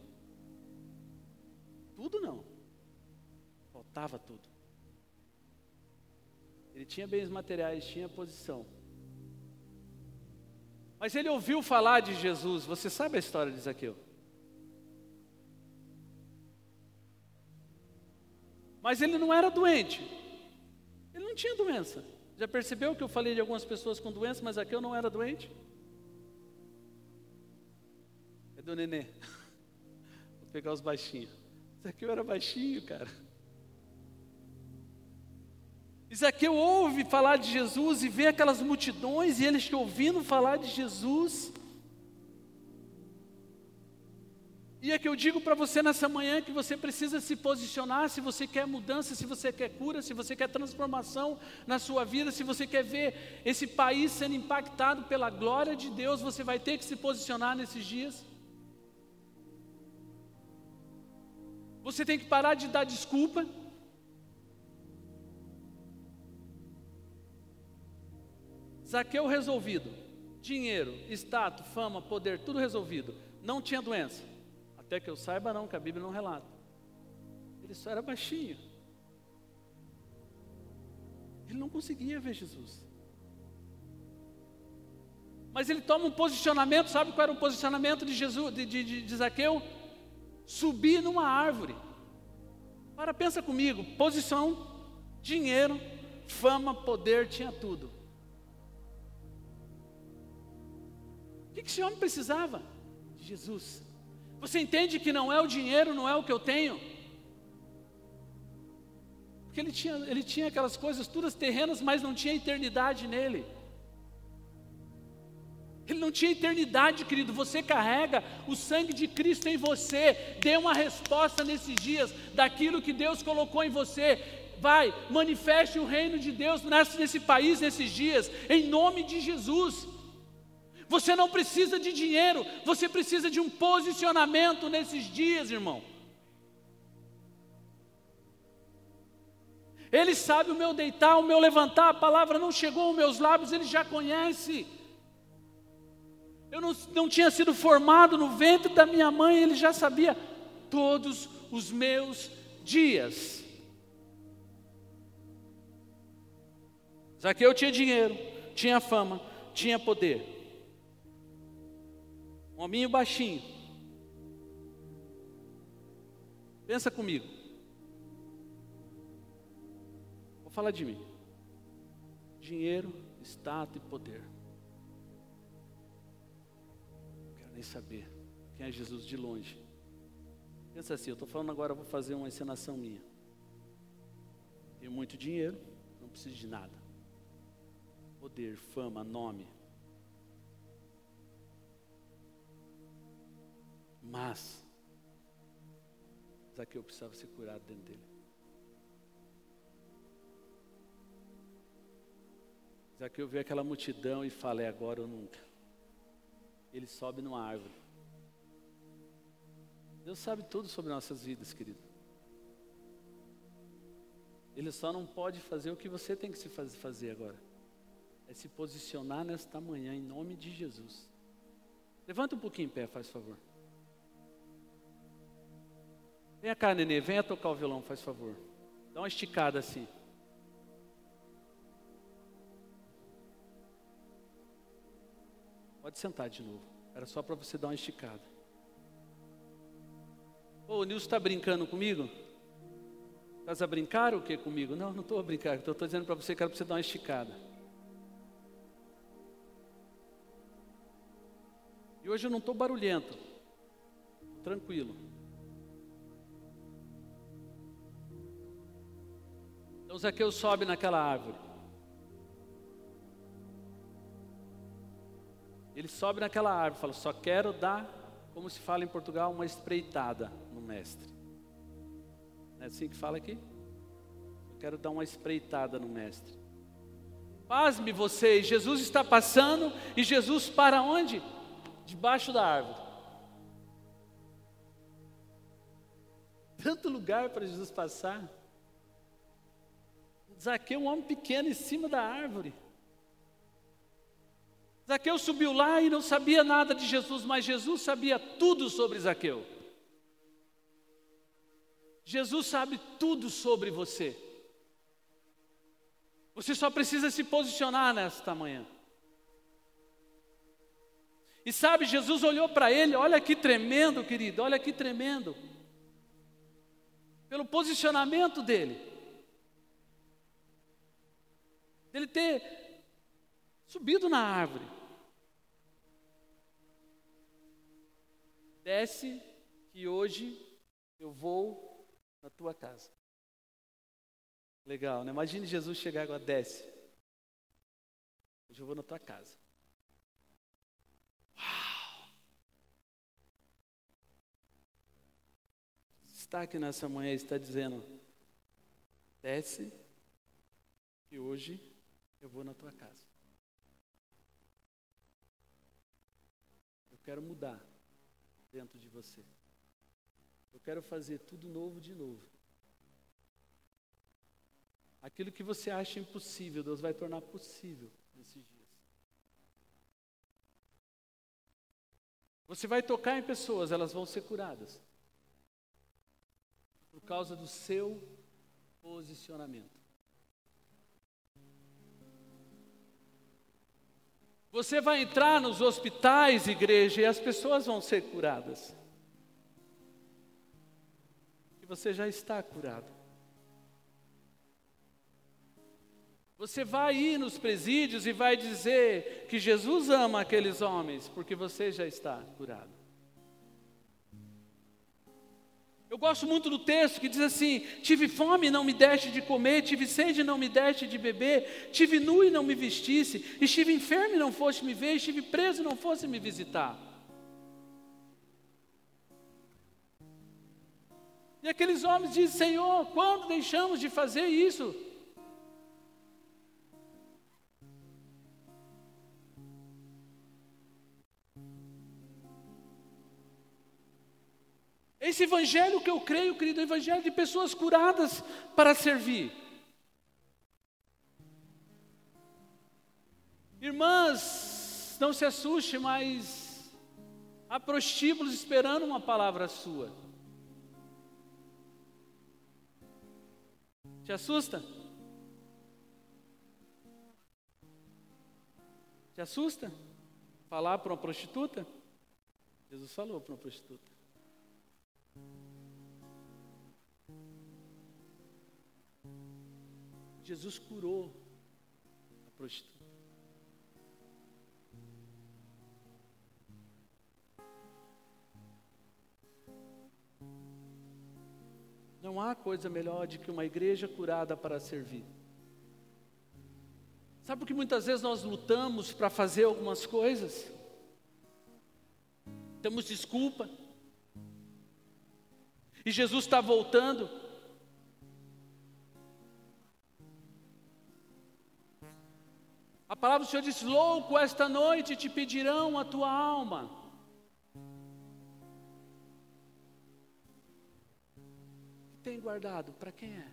Tudo não. Faltava tudo. Ele tinha bens materiais, tinha posição. Mas ele ouviu falar de Jesus. Você sabe a história de Zaqueu? Mas ele não era doente tinha doença. Já percebeu que eu falei de algumas pessoas com doença, mas aqui eu não era doente? É do nenê. Vou pegar os baixinhos. Isso aqui eu era baixinho, cara. Zaqueu ouve falar de Jesus e vê aquelas multidões e eles que ouvindo falar de Jesus. E é que eu digo para você nessa manhã que você precisa se posicionar se você quer mudança, se você quer cura, se você quer transformação na sua vida, se você quer ver esse país sendo impactado pela glória de Deus, você vai ter que se posicionar nesses dias. Você tem que parar de dar desculpa. Zaqueu resolvido. Dinheiro, status, fama, poder, tudo resolvido. Não tinha doença. Até que eu saiba, não, que a Bíblia não relata. Ele só era baixinho. Ele não conseguia ver Jesus. Mas ele toma um posicionamento, sabe qual era o posicionamento de Jesus, de, de, de, de Zaqueu? Subir numa árvore. Para, pensa comigo, posição, dinheiro, fama, poder, tinha tudo. O que, que esse homem precisava? De Jesus. Você entende que não é o dinheiro, não é o que eu tenho? Porque ele tinha, ele tinha aquelas coisas todas terrenas, mas não tinha eternidade nele. Ele não tinha eternidade, querido. Você carrega o sangue de Cristo em você. Dê uma resposta nesses dias daquilo que Deus colocou em você. Vai, manifeste o reino de Deus nesse, nesse país, nesses dias, em nome de Jesus. Você não precisa de dinheiro, você precisa de um posicionamento nesses dias, irmão. Ele sabe o meu deitar, o meu levantar, a palavra não chegou aos meus lábios, ele já conhece. Eu não, não tinha sido formado no ventre da minha mãe, ele já sabia todos os meus dias. Zaqueu tinha dinheiro, tinha fama, tinha poder. Um hominho baixinho. Pensa comigo. Vou falar de mim. Dinheiro, status e poder. Não quero nem saber quem é Jesus de longe. Pensa assim, eu estou falando agora, vou fazer uma encenação minha. Tenho muito dinheiro, não preciso de nada. Poder, fama, nome, Mas, Zaqueu precisava ser curado dentro dele. Zaqueu vê aquela multidão e fala: é agora ou nunca. Ele sobe numa árvore. Deus sabe tudo sobre nossas vidas, querido. Ele só não pode fazer o que você tem que se fazer agora. É se posicionar nesta manhã em nome de Jesus. Levanta um pouquinho em pé, faz favor. Vem cá, nenê, venha tocar o violão, faz favor. Dá uma esticada assim. Pode sentar de novo. Era só para você dar uma esticada. Ô, o Nilson está brincando comigo? Estás a brincar o que comigo? Não, não estou a brincar. Estou dizendo para você que era para você dar uma esticada. E hoje eu não estou barulhento. Tranquilo. Então Zaqueu sobe naquela árvore. Ele sobe naquela árvore fala: Só quero dar, como se fala em Portugal, uma espreitada no mestre. Não é assim que fala aqui? Eu quero dar uma espreitada no mestre. Pasme vocês, Jesus está passando e Jesus para onde? Debaixo da árvore. Tanto lugar para Jesus passar. Zaqueu, um homem pequeno, em cima da árvore. Zaqueu subiu lá e não sabia nada de Jesus, mas Jesus sabia tudo sobre Zaqueu. Jesus sabe tudo sobre você. Você só precisa se posicionar nesta manhã. E sabe, Jesus olhou para ele, olha que tremendo, querido, olha que tremendo. Pelo posicionamento dele. Dele ter subido na árvore. Desce que hoje eu vou na tua casa. Legal, né? Imagine Jesus chegar agora, desce. Hoje eu vou na tua casa. Uau! Está aqui nessa manhã está dizendo, desce e hoje eu vou na tua casa. Eu quero mudar dentro de você. Eu quero fazer tudo novo de novo. Aquilo que você acha impossível, Deus vai tornar possível nesses dias. Você vai tocar em pessoas, elas vão ser curadas. Por causa do seu posicionamento. Você vai entrar nos hospitais, igreja, e as pessoas vão ser curadas. E você já está curado. Você vai ir nos presídios e vai dizer que Jesus ama aqueles homens, porque você já está curado. Eu gosto muito do texto que diz assim: Tive fome e não me deste de comer, tive sede e não me deste de beber, tive nu e não me vestisse, estive enfermo e não foste me ver, estive preso e não fosse me visitar. E aqueles homens dizem: Senhor, quando deixamos de fazer isso? Esse evangelho que eu creio, querido, é o evangelho de pessoas curadas para servir. Irmãs, não se assuste, mas há prostíbulos esperando uma palavra sua. Te assusta? Te assusta? Falar para uma prostituta? Jesus falou para uma prostituta. Jesus curou a prostituta. Não há coisa melhor do que uma igreja curada para servir. Sabe por que muitas vezes nós lutamos para fazer algumas coisas? Temos desculpa. E Jesus está voltando. A palavra do Senhor diz: Louco, esta noite te pedirão a tua alma. Tem guardado? Para quem é?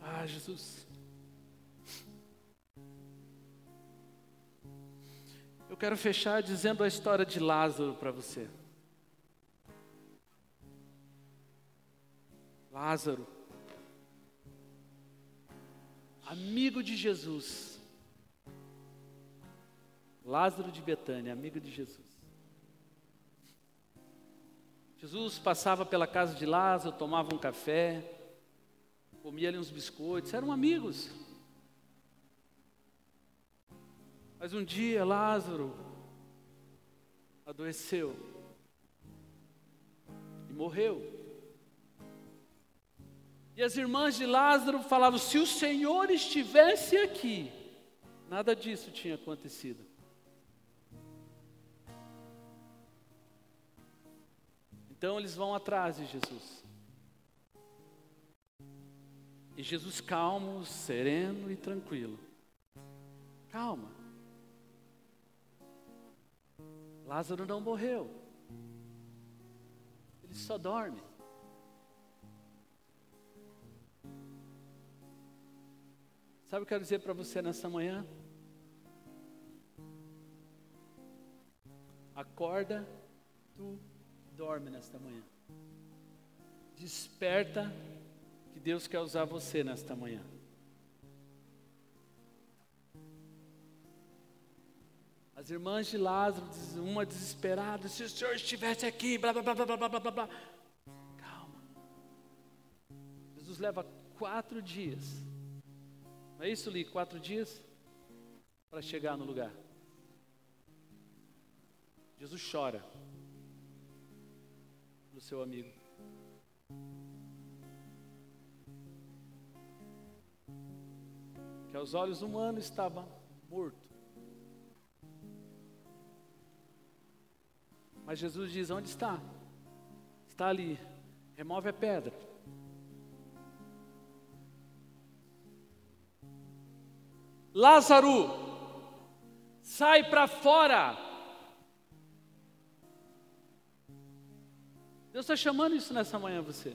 Ah, Jesus. Eu quero fechar dizendo a história de Lázaro para você. Lázaro, amigo de Jesus. Lázaro de Betânia, amigo de Jesus. Jesus passava pela casa de Lázaro, tomava um café, comia ali uns biscoitos, eram amigos. Mas um dia Lázaro adoeceu e morreu. E as irmãs de Lázaro falavam: se o Senhor estivesse aqui, nada disso tinha acontecido. Então eles vão atrás de Jesus. E Jesus calmo, sereno e tranquilo. Calma. Lázaro não morreu. Ele só dorme. Sabe o que eu quero dizer para você nessa manhã? Acorda, tu dorme nesta manhã. Desperta, que Deus quer usar você nesta manhã. As irmãs de Lázaro, uma desesperada, se o Senhor estivesse aqui, blá blá blá blá blá blá blá. Calma. Jesus leva quatro dias não é isso, Li? Quatro dias para chegar no lugar. Jesus chora do seu amigo. Que aos olhos humanos estava morto. Mas Jesus diz: Onde está? Está ali. Remove a pedra. Lázaro, sai para fora. Deus está chamando isso nessa manhã você.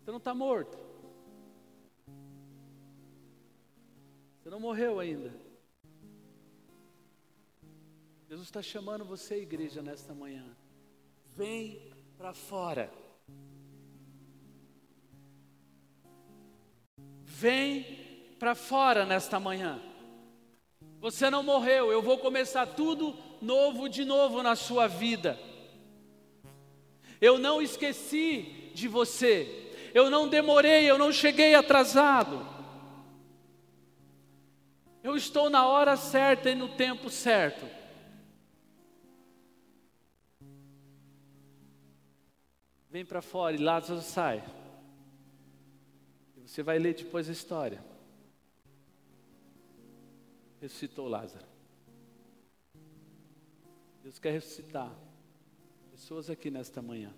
Você não está morto. Você não morreu ainda. Jesus está chamando você, igreja, nesta manhã. Vem para fora. Vem para fora nesta manhã. Você não morreu, eu vou começar tudo novo de novo na sua vida. Eu não esqueci de você, eu não demorei, eu não cheguei atrasado. Eu estou na hora certa e no tempo certo. Vem para fora e Lázaro sai. Você vai ler depois a história ressuscitou Lázaro. Deus quer ressuscitar pessoas aqui nesta manhã.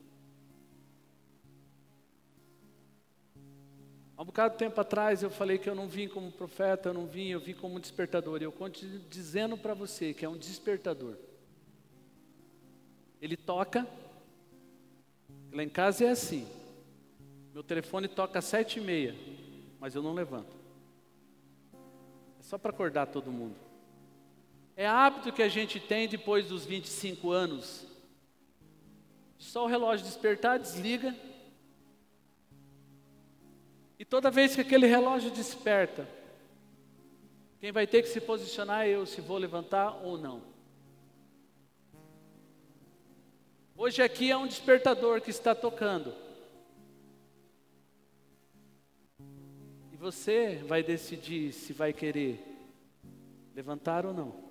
Há um bocado de tempo atrás eu falei que eu não vim como profeta, eu não vim, eu vim como despertador. E eu continuo dizendo para você que é um despertador. Ele toca, lá em casa é assim. Meu telefone toca às sete e meia, mas eu não levanto só para acordar todo mundo. É hábito que a gente tem depois dos 25 anos. Só o relógio despertar, desliga. E toda vez que aquele relógio desperta, quem vai ter que se posicionar é eu, se vou levantar ou não. Hoje aqui é um despertador que está tocando. Você vai decidir se vai querer levantar ou não.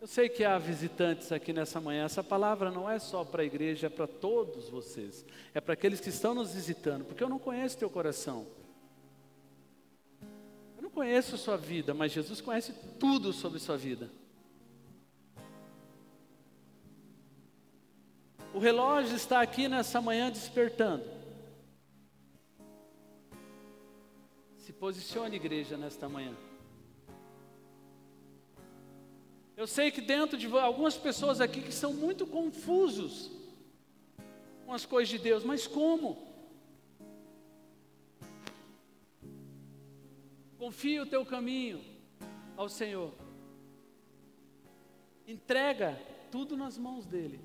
Eu sei que há visitantes aqui nessa manhã. Essa palavra não é só para a igreja, é para todos vocês. É para aqueles que estão nos visitando, porque eu não conheço teu coração. Eu não conheço a sua vida, mas Jesus conhece tudo sobre sua vida. O relógio está aqui nessa manhã despertando. Posicione, igreja, nesta manhã. Eu sei que dentro de algumas pessoas aqui que são muito confusos com as coisas de Deus, mas como? Confia o teu caminho ao Senhor. Entrega tudo nas mãos dele.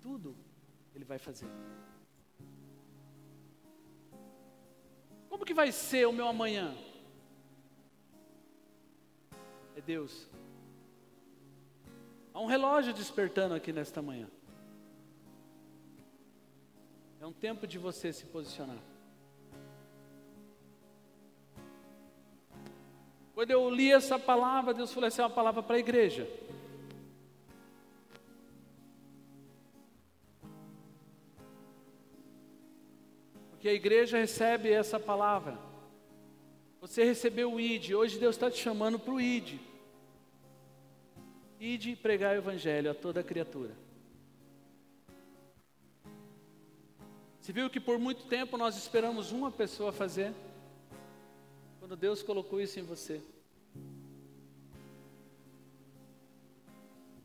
Tudo ele vai fazer. Como que vai ser o meu amanhã? É Deus. Há um relógio despertando aqui nesta manhã. É um tempo de você se posicionar. Quando eu li essa palavra, Deus falou: essa é uma palavra para a igreja. Porque a igreja recebe essa palavra. Você recebeu o ID, hoje Deus está te chamando para o ID. ID pregar o Evangelho a toda criatura. Você viu que por muito tempo nós esperamos uma pessoa fazer? Quando Deus colocou isso em você.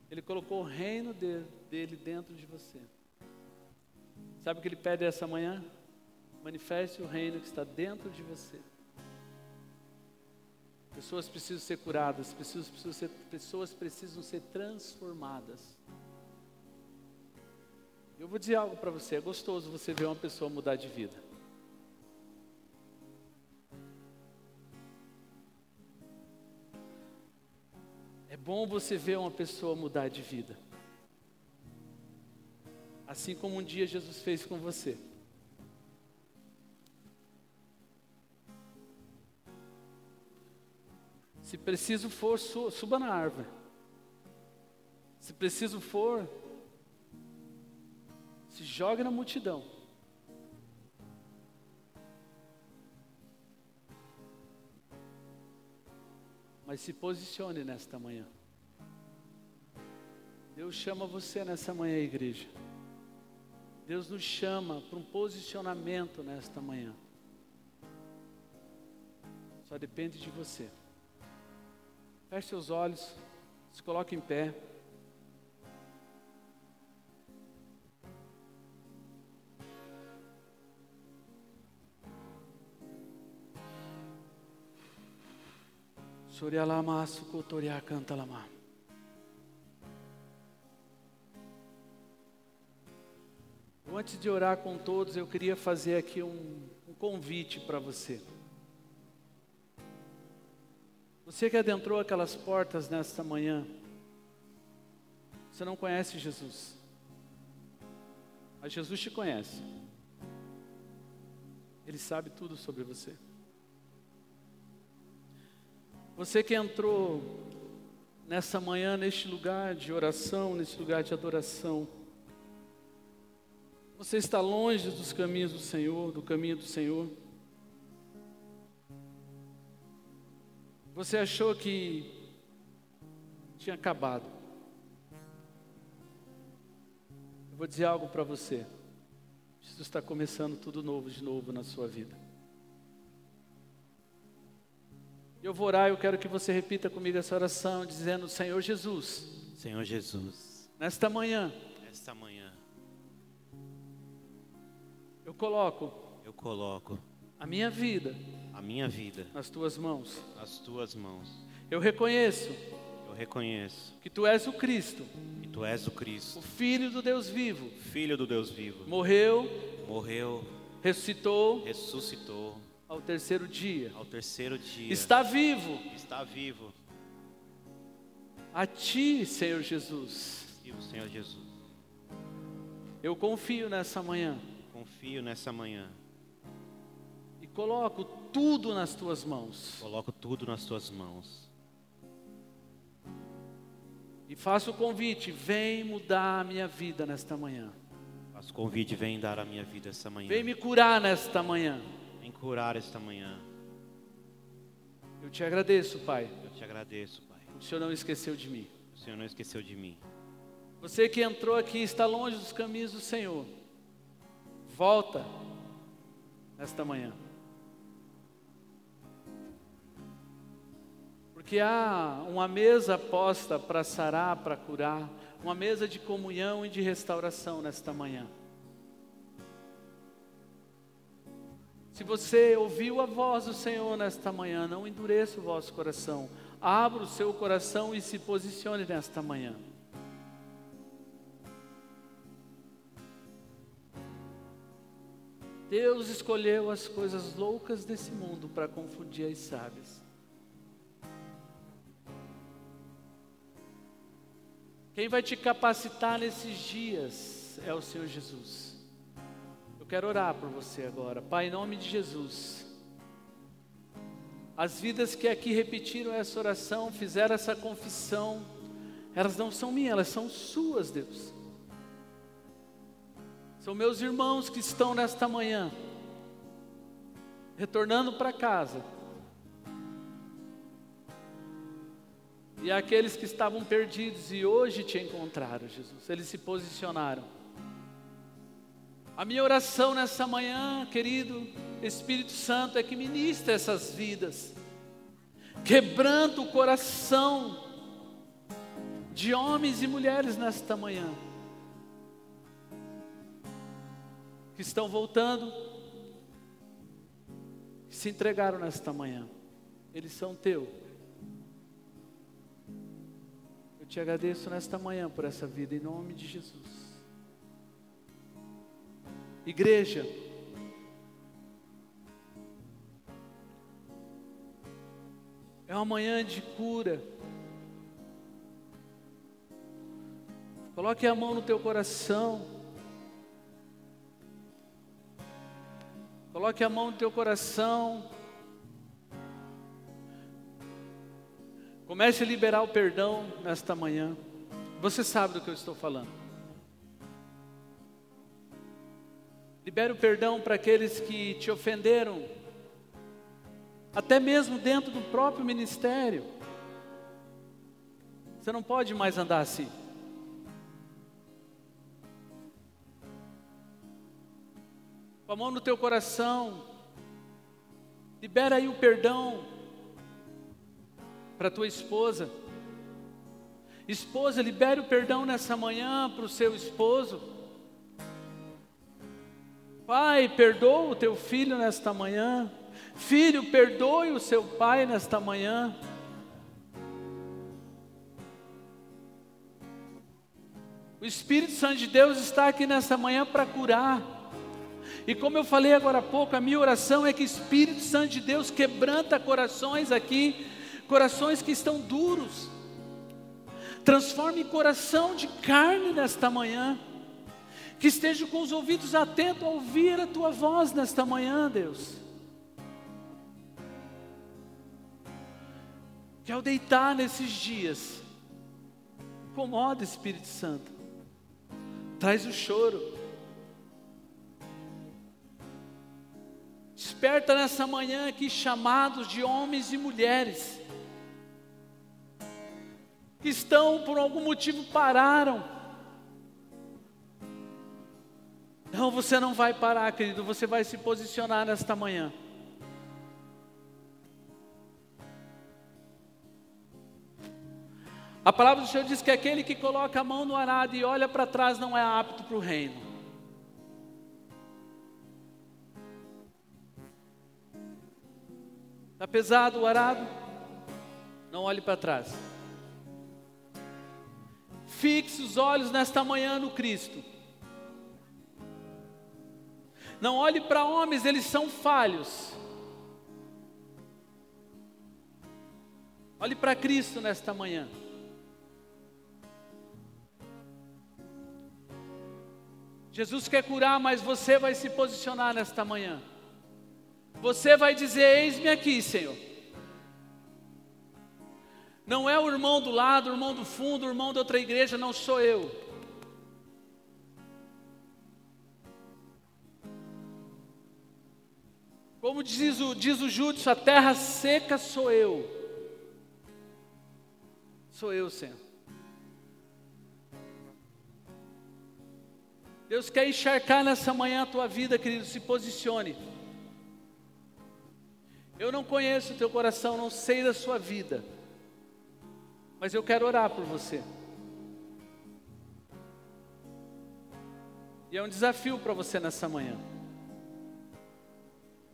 Ele colocou o reino dele dentro de você. Sabe o que ele pede essa manhã? Manifeste o reino que está dentro de você. Pessoas precisam ser curadas, pessoas precisam ser, pessoas precisam ser transformadas. Eu vou dizer algo para você: é gostoso você ver uma pessoa mudar de vida. É bom você ver uma pessoa mudar de vida. Assim como um dia Jesus fez com você. Se preciso for, suba na árvore. Se preciso for, se jogue na multidão. Mas se posicione nesta manhã. Deus chama você nessa manhã, igreja. Deus nos chama para um posicionamento nesta manhã. Só depende de você. Feche seus olhos, se coloque em pé. Sorialama sukotoria canta lama. Antes de orar com todos, eu queria fazer aqui um, um convite para você. Você que adentrou aquelas portas nesta manhã, você não conhece Jesus, mas Jesus te conhece, Ele sabe tudo sobre você. Você que entrou nessa manhã, neste lugar de oração, neste lugar de adoração, você está longe dos caminhos do Senhor, do caminho do Senhor. Você achou que tinha acabado. Eu vou dizer algo para você. Jesus está começando tudo novo de novo na sua vida. Eu vou orar, eu quero que você repita comigo essa oração, dizendo: Senhor Jesus. Senhor Jesus. Nesta manhã. Nesta manhã. Eu coloco. Eu coloco. A minha vida a minha vida nas tuas mãos. Nas tuas mãos. Eu reconheço. Eu reconheço que tu és o Cristo. Que tu és o Cristo. O filho do Deus vivo. Filho do Deus vivo. Morreu. Morreu. Ressuscitou. Ressuscitou. Ao terceiro dia. Ao terceiro dia. Está vivo. Está vivo. A ti, Senhor Jesus. Vivo, Senhor Jesus. Eu confio nessa manhã. Confio nessa manhã Coloco tudo nas tuas mãos. Coloco tudo nas tuas mãos. E faço o convite, vem mudar a minha vida nesta manhã. Faço o convite, vem dar a minha vida esta manhã. Vem me curar nesta manhã. Vem curar esta manhã. Eu te agradeço, Pai. Eu te agradeço, Pai. O Senhor não esqueceu de mim. O Senhor não esqueceu de mim. Você que entrou aqui está longe dos caminhos do Senhor. Volta nesta manhã. Porque há uma mesa posta para sarar, para curar, uma mesa de comunhão e de restauração nesta manhã. Se você ouviu a voz do Senhor nesta manhã, não endureça o vosso coração. Abra o seu coração e se posicione nesta manhã. Deus escolheu as coisas loucas desse mundo para confundir as sábias. Quem vai te capacitar nesses dias é o Senhor Jesus. Eu quero orar por você agora. Pai, em nome de Jesus. As vidas que aqui repetiram essa oração, fizeram essa confissão, elas não são minhas, elas são suas, Deus. São meus irmãos que estão nesta manhã, retornando para casa E aqueles que estavam perdidos e hoje te encontraram, Jesus, eles se posicionaram. A minha oração nessa manhã, querido Espírito Santo, é que ministre essas vidas, quebrando o coração de homens e mulheres nesta manhã, que estão voltando, que se entregaram nesta manhã, eles são teus. Te agradeço nesta manhã por essa vida, em nome de Jesus. Igreja, é uma manhã de cura. Coloque a mão no teu coração. Coloque a mão no teu coração. Comece a liberar o perdão nesta manhã. Você sabe do que eu estou falando. Libere o perdão para aqueles que te ofenderam, até mesmo dentro do próprio ministério. Você não pode mais andar assim. Com a mão no teu coração, libera aí o perdão para tua esposa. Esposa, libere o perdão nessa manhã para o seu esposo. Pai, perdoa o teu filho nesta manhã. Filho, perdoe o seu pai nesta manhã. O Espírito Santo de Deus está aqui nessa manhã para curar. E como eu falei agora há pouco, a minha oração é que o Espírito Santo de Deus quebranta corações aqui, corações que estão duros. Transforme coração de carne nesta manhã. Que esteja com os ouvidos atentos a ouvir a tua voz nesta manhã, Deus. Que ao deitar nesses dias, incomoda Espírito Santo traz o choro. Desperta nessa manhã aqui chamados de homens e mulheres que estão por algum motivo pararam. Não, você não vai parar, querido, você vai se posicionar nesta manhã. A palavra do Senhor diz que aquele que coloca a mão no arado e olha para trás não é apto para o reino. Está pesado o arado? Não olhe para trás. Fixe os olhos nesta manhã no Cristo. Não olhe para homens, eles são falhos. Olhe para Cristo nesta manhã. Jesus quer curar, mas você vai se posicionar nesta manhã. Você vai dizer: Eis-me aqui, Senhor. Não é o irmão do lado, o irmão do fundo, o irmão de outra igreja, não sou eu. Como diz o, diz o a terra seca sou eu. Sou eu, Senhor. Deus quer encharcar nessa manhã a tua vida, querido, se posicione. Eu não conheço o teu coração, não sei da sua vida, mas eu quero orar por você. E é um desafio para você nessa manhã.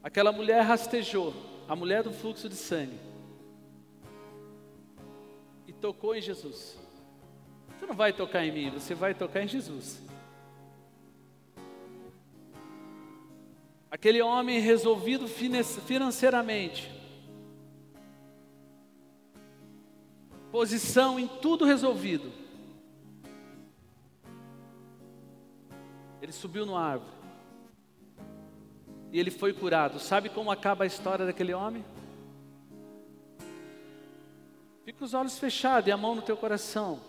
Aquela mulher rastejou, a mulher do fluxo de sangue, e tocou em Jesus. Você não vai tocar em mim, você vai tocar em Jesus. Aquele homem resolvido financeiramente, posição em tudo resolvido. Ele subiu no árvore e ele foi curado. Sabe como acaba a história daquele homem? Fica os olhos fechados e a mão no teu coração.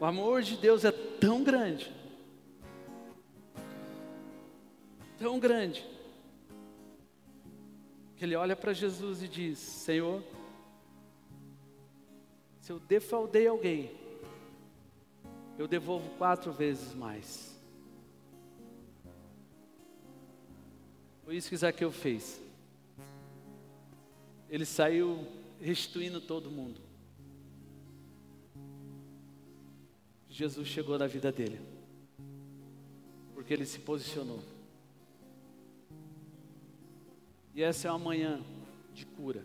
O amor de Deus é tão grande tão grande, que ele olha para Jesus e diz: Senhor, se eu defraudei alguém, eu devolvo quatro vezes mais. Foi isso que Zaqueu fez. Ele saiu restituindo todo mundo. Jesus chegou na vida dele, porque ele se posicionou. E essa é uma manhã de cura.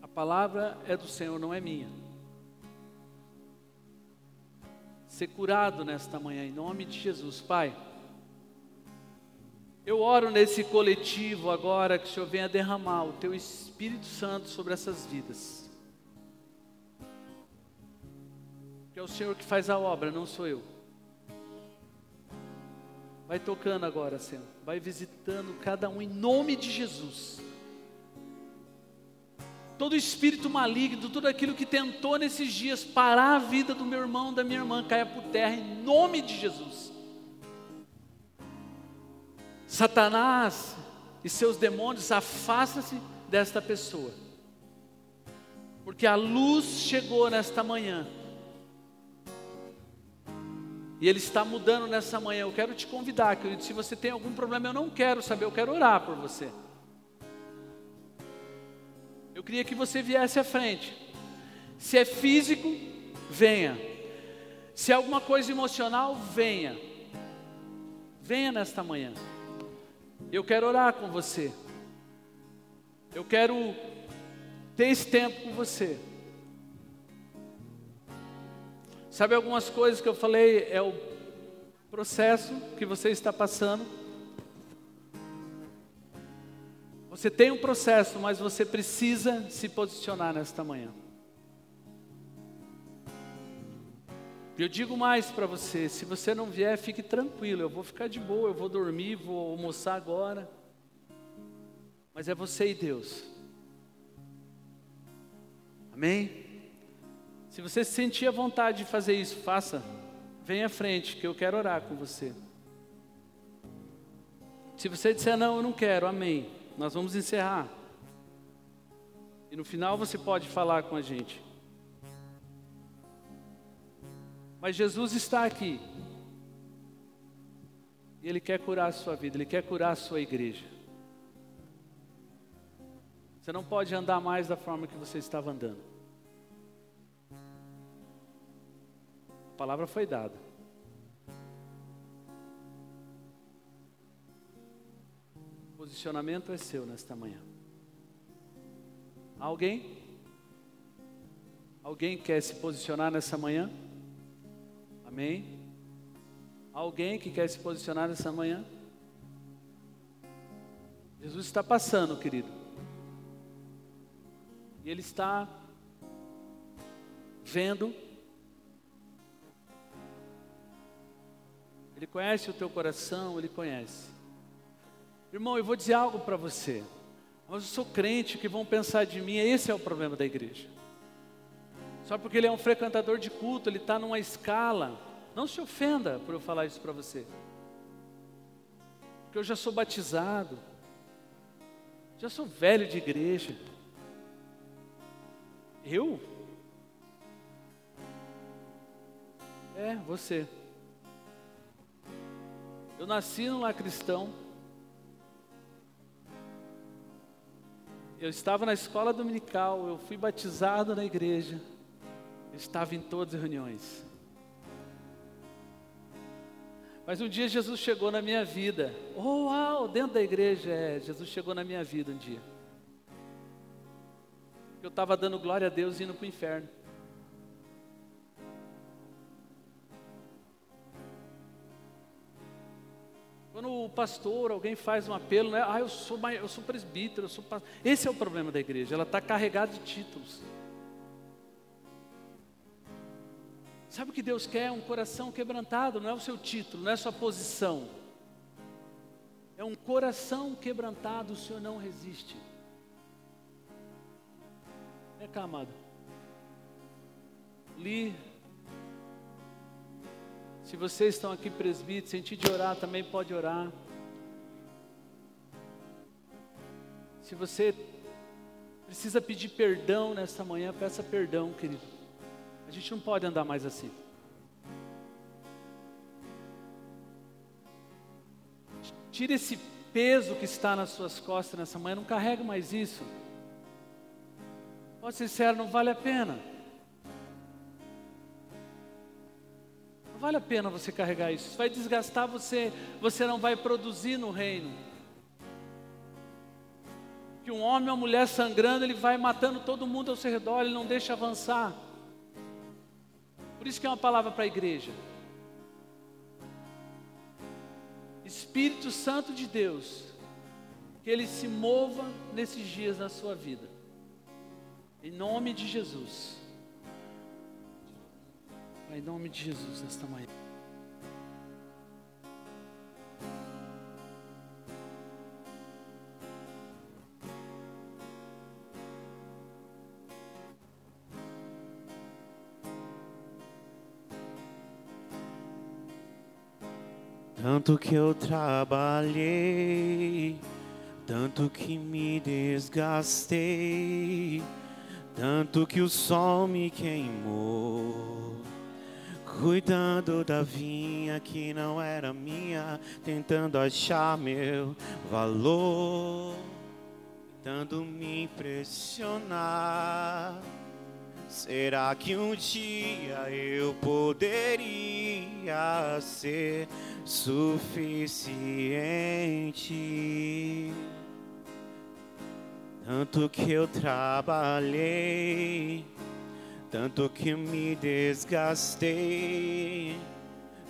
A palavra é do Senhor, não é minha. Ser curado nesta manhã, em nome de Jesus, Pai. Eu oro nesse coletivo agora que o Senhor venha derramar o Teu Espírito Santo sobre essas vidas. Que é o Senhor que faz a obra, não sou eu. Vai tocando agora, Senhor. Vai visitando cada um em nome de Jesus. Todo espírito maligno, tudo aquilo que tentou nesses dias parar a vida do meu irmão, da minha irmã, caia por terra em nome de Jesus. Satanás e seus demônios, afasta-se desta pessoa. Porque a luz chegou nesta manhã e Ele está mudando nessa manhã. Eu quero te convidar, querido. Se você tem algum problema, eu não quero saber, eu quero orar por você. Eu queria que você viesse à frente. Se é físico, venha. Se é alguma coisa emocional, venha. Venha nesta manhã. Eu quero orar com você. Eu quero ter esse tempo com você. Sabe algumas coisas que eu falei é o processo que você está passando. Você tem um processo, mas você precisa se posicionar nesta manhã. Eu digo mais para você: se você não vier, fique tranquilo, eu vou ficar de boa, eu vou dormir, vou almoçar agora. Mas é você e Deus. Amém? Se você sentir a vontade de fazer isso, faça. Venha à frente, que eu quero orar com você. Se você disser não, eu não quero, amém. Nós vamos encerrar. E no final você pode falar com a gente. Mas Jesus está aqui. E Ele quer curar a sua vida, Ele quer curar a sua igreja. Você não pode andar mais da forma que você estava andando. Palavra foi dada. O posicionamento é seu nesta manhã. Alguém? Alguém quer se posicionar nessa manhã? Amém? Alguém que quer se posicionar nessa manhã? Jesus está passando, querido. E Ele está vendo Ele conhece o teu coração, Ele conhece. Irmão, eu vou dizer algo para você. Mas eu sou crente, que vão pensar de mim? Esse é o problema da igreja. Só porque ele é um frequentador de culto, ele está numa escala. Não se ofenda por eu falar isso para você. Porque eu já sou batizado. Já sou velho de igreja. Eu? É, você. Eu nasci num lar cristão. Eu estava na escola dominical, eu fui batizado na igreja. Eu estava em todas as reuniões. Mas um dia Jesus chegou na minha vida. Oh, uau, dentro da igreja, é, Jesus chegou na minha vida um dia. Eu estava dando glória a Deus e indo para o inferno. Quando o pastor, alguém faz um apelo, né? ah, eu sou, eu sou presbítero, eu sou pastor. Esse é o problema da igreja, ela está carregada de títulos. Sabe o que Deus quer? Um coração quebrantado, não é o seu título, não é a sua posição. É um coração quebrantado, o Senhor não resiste. É cá, amado. Li se vocês estão aqui presbíteros, sentir de orar, também pode orar. Se você precisa pedir perdão nesta manhã, peça perdão, querido. A gente não pode andar mais assim. Tira esse peso que está nas suas costas nessa manhã, não carrega mais isso. Pode ser sincero, não vale a pena. Vale a pena você carregar isso. Vai desgastar você, você não vai produzir no reino. Que um homem ou uma mulher sangrando, ele vai matando todo mundo ao seu redor, ele não deixa avançar. Por isso que é uma palavra para a igreja. Espírito Santo de Deus, que ele se mova nesses dias na sua vida. Em nome de Jesus. Pai, em nome de Jesus, nesta manhã. Tanto que eu trabalhei, tanto que me desgastei, tanto que o sol me queimou. Cuidando da vinha que não era minha, tentando achar meu valor, tentando me impressionar. Será que um dia eu poderia ser suficiente? Tanto que eu trabalhei, tanto que me desgastei,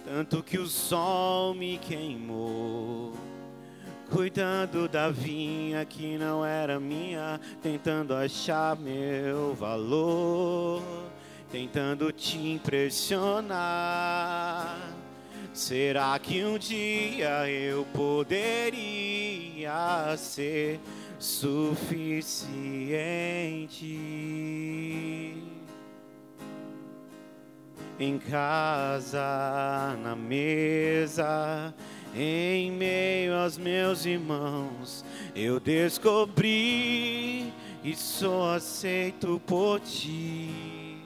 tanto que o sol me queimou cuidando da vinha que não era minha, tentando achar meu valor, tentando te impressionar. Será que um dia eu poderia ser suficiente? Em casa, na mesa, em meio aos meus irmãos, eu descobri e sou aceito por ti.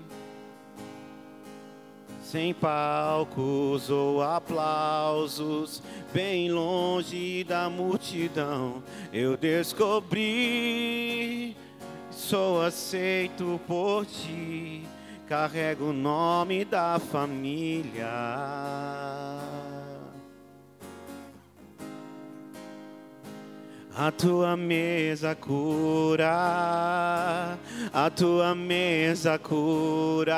Sem palcos ou aplausos, bem longe da multidão, eu descobri, sou aceito por ti. Carrego o nome da família. A tua mesa cura, a tua mesa cura.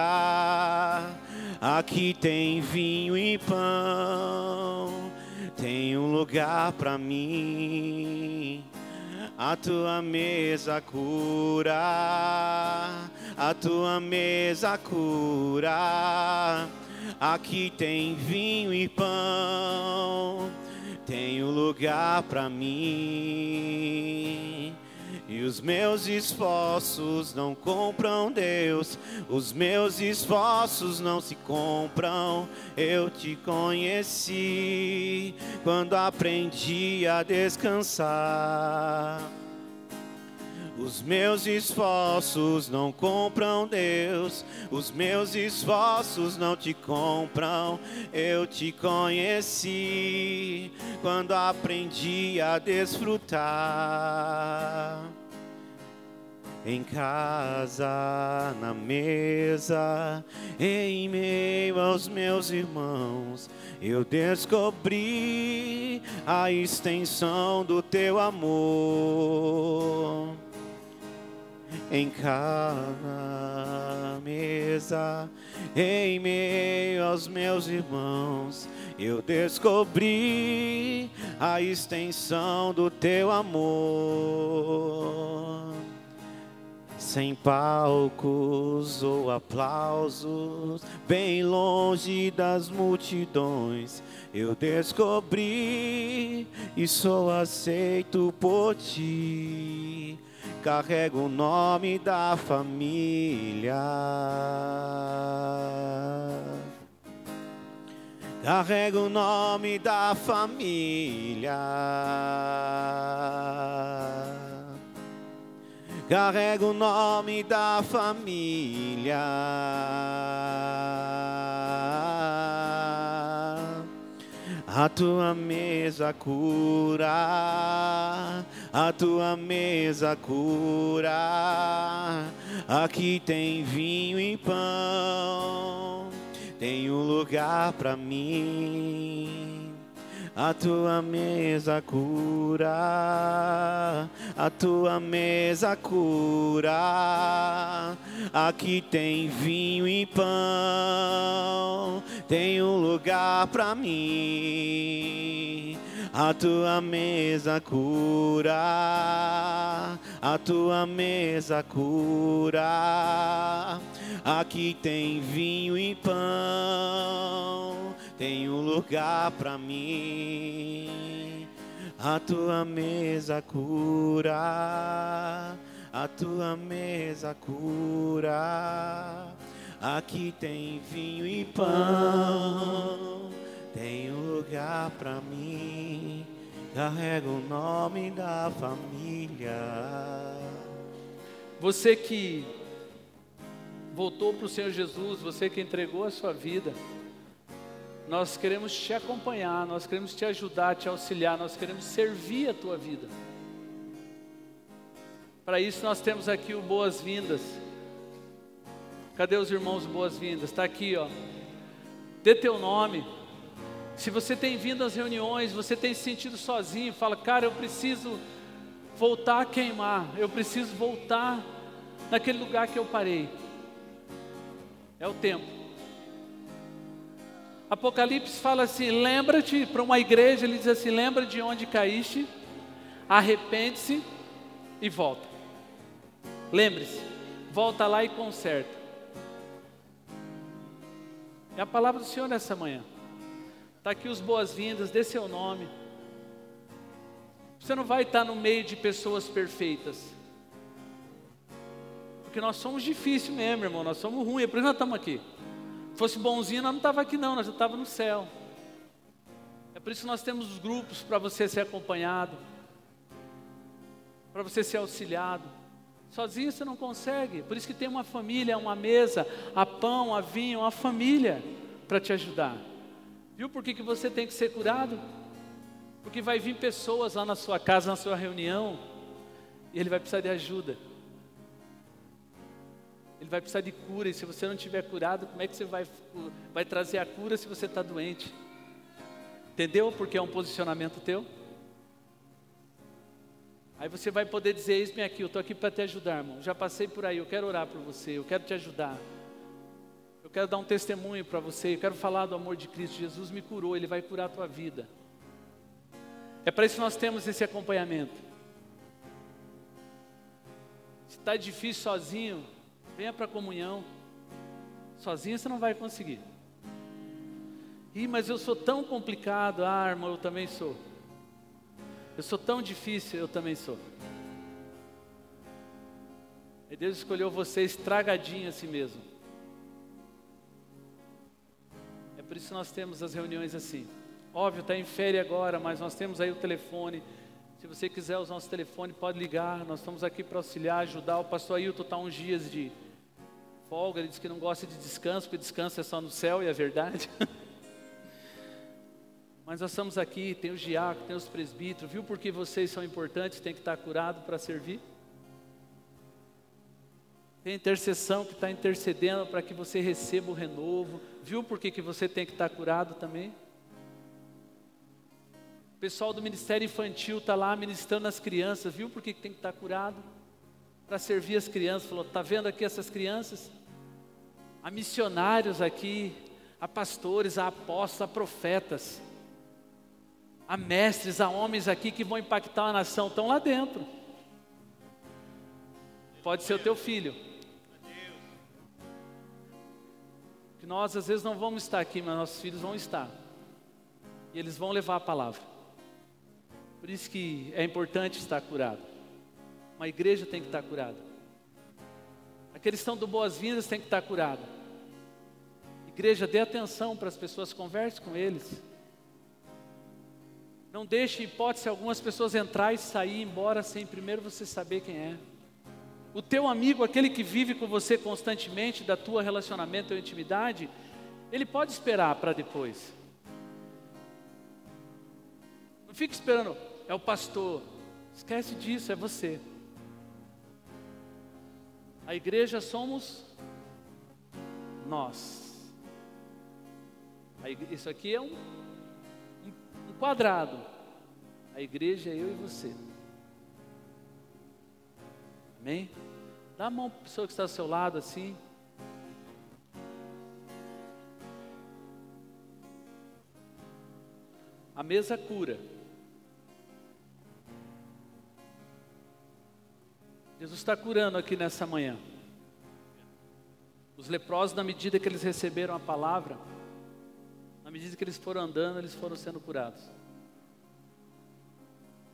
Aqui tem vinho e pão, tem um lugar para mim. A tua mesa cura, a tua mesa cura. Aqui tem vinho e pão tem um lugar para mim. E os meus esforços não compram Deus, os meus esforços não se compram. Eu te conheci quando aprendi a descansar. Os meus esforços não compram Deus, os meus esforços não te compram. Eu te conheci quando aprendi a desfrutar. Em casa, na mesa, em meio aos meus irmãos, eu descobri a extensão do teu amor em cada mesa, em meio aos meus irmãos, eu descobri a extensão do teu amor. Sem palcos ou aplausos, bem longe das multidões, eu descobri e sou aceito por ti carrego o nome da família. Carrego o nome da família. Carrego o nome da família. A tua mesa cura, a tua mesa cura. Aqui tem vinho e pão, tem um lugar para mim a tua mesa cura, a tua mesa cura. Aqui tem vinho e pão, tem um lugar para mim. A tua mesa cura, a tua mesa cura. Aqui tem vinho e pão tem um lugar para mim. A tua mesa cura, a tua mesa cura. Aqui tem vinho e pão, tem um lugar para mim. Carrega o nome da família. Você que voltou para o Senhor Jesus, você que entregou a sua vida, nós queremos te acompanhar, nós queremos te ajudar, te auxiliar, nós queremos servir a tua vida. Para isso nós temos aqui o boas-vindas. Cadê os irmãos boas-vindas? Está aqui, ó. Dê teu nome. Se você tem vindo às reuniões, você tem se sentido sozinho, fala, cara, eu preciso voltar a queimar, eu preciso voltar naquele lugar que eu parei. É o tempo. Apocalipse fala assim: lembra-te, para uma igreja, ele diz assim: lembra de onde caíste, arrepende-se e volta. Lembre-se, volta lá e conserta. É a palavra do Senhor nessa manhã. Está aqui os boas-vindas, dê seu nome. Você não vai estar no meio de pessoas perfeitas. Porque nós somos difíceis mesmo, irmão. Nós somos ruins, é por isso nós estamos aqui fosse bonzinho, nós não estava aqui não, nós já estava no céu. É por isso que nós temos os grupos para você ser acompanhado, para você ser auxiliado. Sozinho você não consegue. Por isso que tem uma família, uma mesa, a pão, a vinho, uma família para te ajudar. Viu por que, que você tem que ser curado? Porque vai vir pessoas lá na sua casa, na sua reunião, e ele vai precisar de ajuda. Ele vai precisar de cura, e se você não tiver curado, como é que você vai, vai trazer a cura se você está doente? Entendeu? Porque é um posicionamento teu. Aí você vai poder dizer: Eis-me aqui, eu estou aqui para te ajudar, irmão. Já passei por aí, eu quero orar por você, eu quero te ajudar. Eu quero dar um testemunho para você, eu quero falar do amor de Cristo. Jesus me curou, Ele vai curar a tua vida. É para isso que nós temos esse acompanhamento. Se está difícil sozinho, Venha para a comunhão. Sozinho você não vai conseguir. Ih, mas eu sou tão complicado. Ah, irmão, eu também sou. Eu sou tão difícil, eu também sou. E Deus escolheu você estragadinho a si mesmo. É por isso que nós temos as reuniões assim. Óbvio, está em férias agora, mas nós temos aí o telefone. Se você quiser usar nosso telefone, pode ligar. Nós estamos aqui para auxiliar, ajudar. O pastor Ailton está uns dias de folga, ele diz que não gosta de descanso, porque descanso é só no céu e é verdade. Mas nós estamos aqui, tem o diácono, tem os presbíteros, viu porque vocês são importantes, tem que estar curado para servir? Tem intercessão que está intercedendo para que você receba o renovo, viu porque que você tem que estar curado também? O pessoal do Ministério Infantil está lá ministrando as crianças, viu porque que tem que estar curado? Para servir as crianças, falou, está vendo aqui essas crianças? Há missionários aqui, há pastores, há apóstolos, há profetas, há mestres, há homens aqui que vão impactar a nação, estão lá dentro. Pode ser o teu filho. Que nós às vezes não vamos estar aqui, mas nossos filhos vão estar. E eles vão levar a palavra. Por isso que é importante estar curado. Uma igreja tem que estar curada. Aqueles que estão do boas-vindas têm que estar curados. Igreja, dê atenção para as pessoas, converse com eles. Não deixe hipótese algumas pessoas entrar e sair embora sem primeiro você saber quem é. O teu amigo, aquele que vive com você constantemente, da tua relacionamento ou intimidade, ele pode esperar para depois. Não fique esperando, é o pastor. Esquece disso, é você. A igreja somos nós. Isso aqui é um, um quadrado. A igreja é eu e você. Amém? Dá a mão para a pessoa que está ao seu lado assim. A mesa cura. Jesus está curando aqui nessa manhã. Os leprosos, na medida que eles receberam a palavra, na medida que eles foram andando, eles foram sendo curados.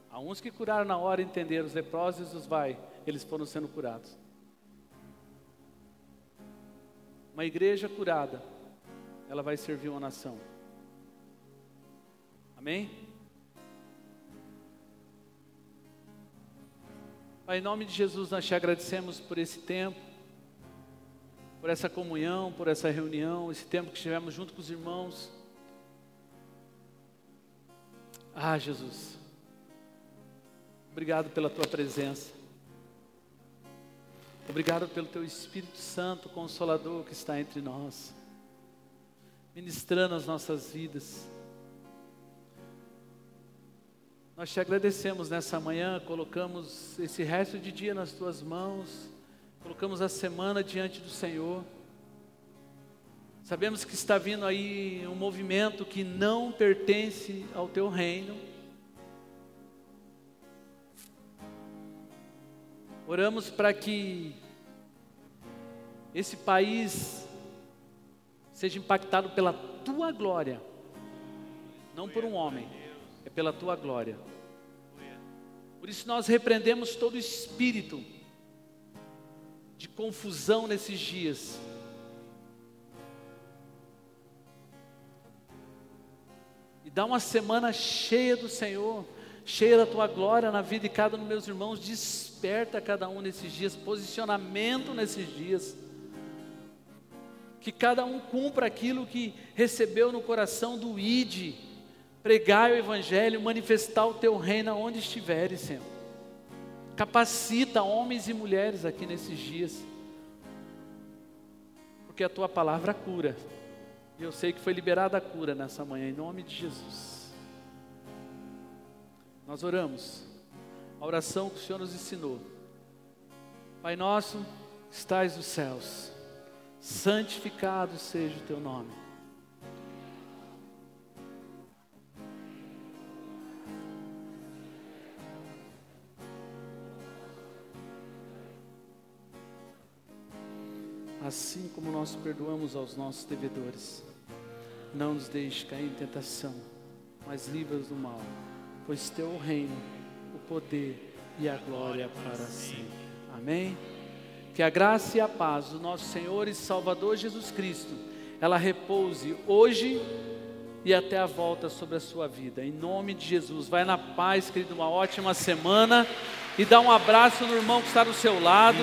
Há uns que curaram na hora entenderam, os leprosos os vai, eles foram sendo curados. Uma igreja curada, ela vai servir uma nação. Amém? Pai, em nome de Jesus, nós te agradecemos por esse tempo, por essa comunhão, por essa reunião, esse tempo que estivemos junto com os irmãos. Ah, Jesus, obrigado pela tua presença. Obrigado pelo teu Espírito Santo, consolador que está entre nós, ministrando as nossas vidas. Nós te agradecemos nessa manhã, colocamos esse resto de dia nas tuas mãos, colocamos a semana diante do Senhor. Sabemos que está vindo aí um movimento que não pertence ao teu reino. Oramos para que esse país seja impactado pela tua glória, não por um homem, pela tua glória. Por isso nós repreendemos todo espírito de confusão nesses dias. E dá uma semana cheia do Senhor, cheia da tua glória na vida de cada um dos meus irmãos. Desperta cada um nesses dias, posicionamento nesses dias. Que cada um cumpra aquilo que recebeu no coração do ID pregar o Evangelho, manifestar o teu reino onde estiveres, Senhor. Capacita homens e mulheres aqui nesses dias, porque a tua palavra cura, e eu sei que foi liberada a cura nessa manhã, em nome de Jesus. Nós oramos, a oração que o Senhor nos ensinou. Pai nosso, estais nos céus, santificado seja o teu nome assim como nós perdoamos aos nossos devedores. Não nos deixe cair em tentação, mas livra-nos do mal, pois teu o reino, o poder e a glória para sempre. Amém? Que a graça e a paz do nosso Senhor e Salvador Jesus Cristo, ela repouse hoje e até a volta sobre a sua vida. Em nome de Jesus, vai na paz, querido, uma ótima semana e dá um abraço no irmão que está do seu lado.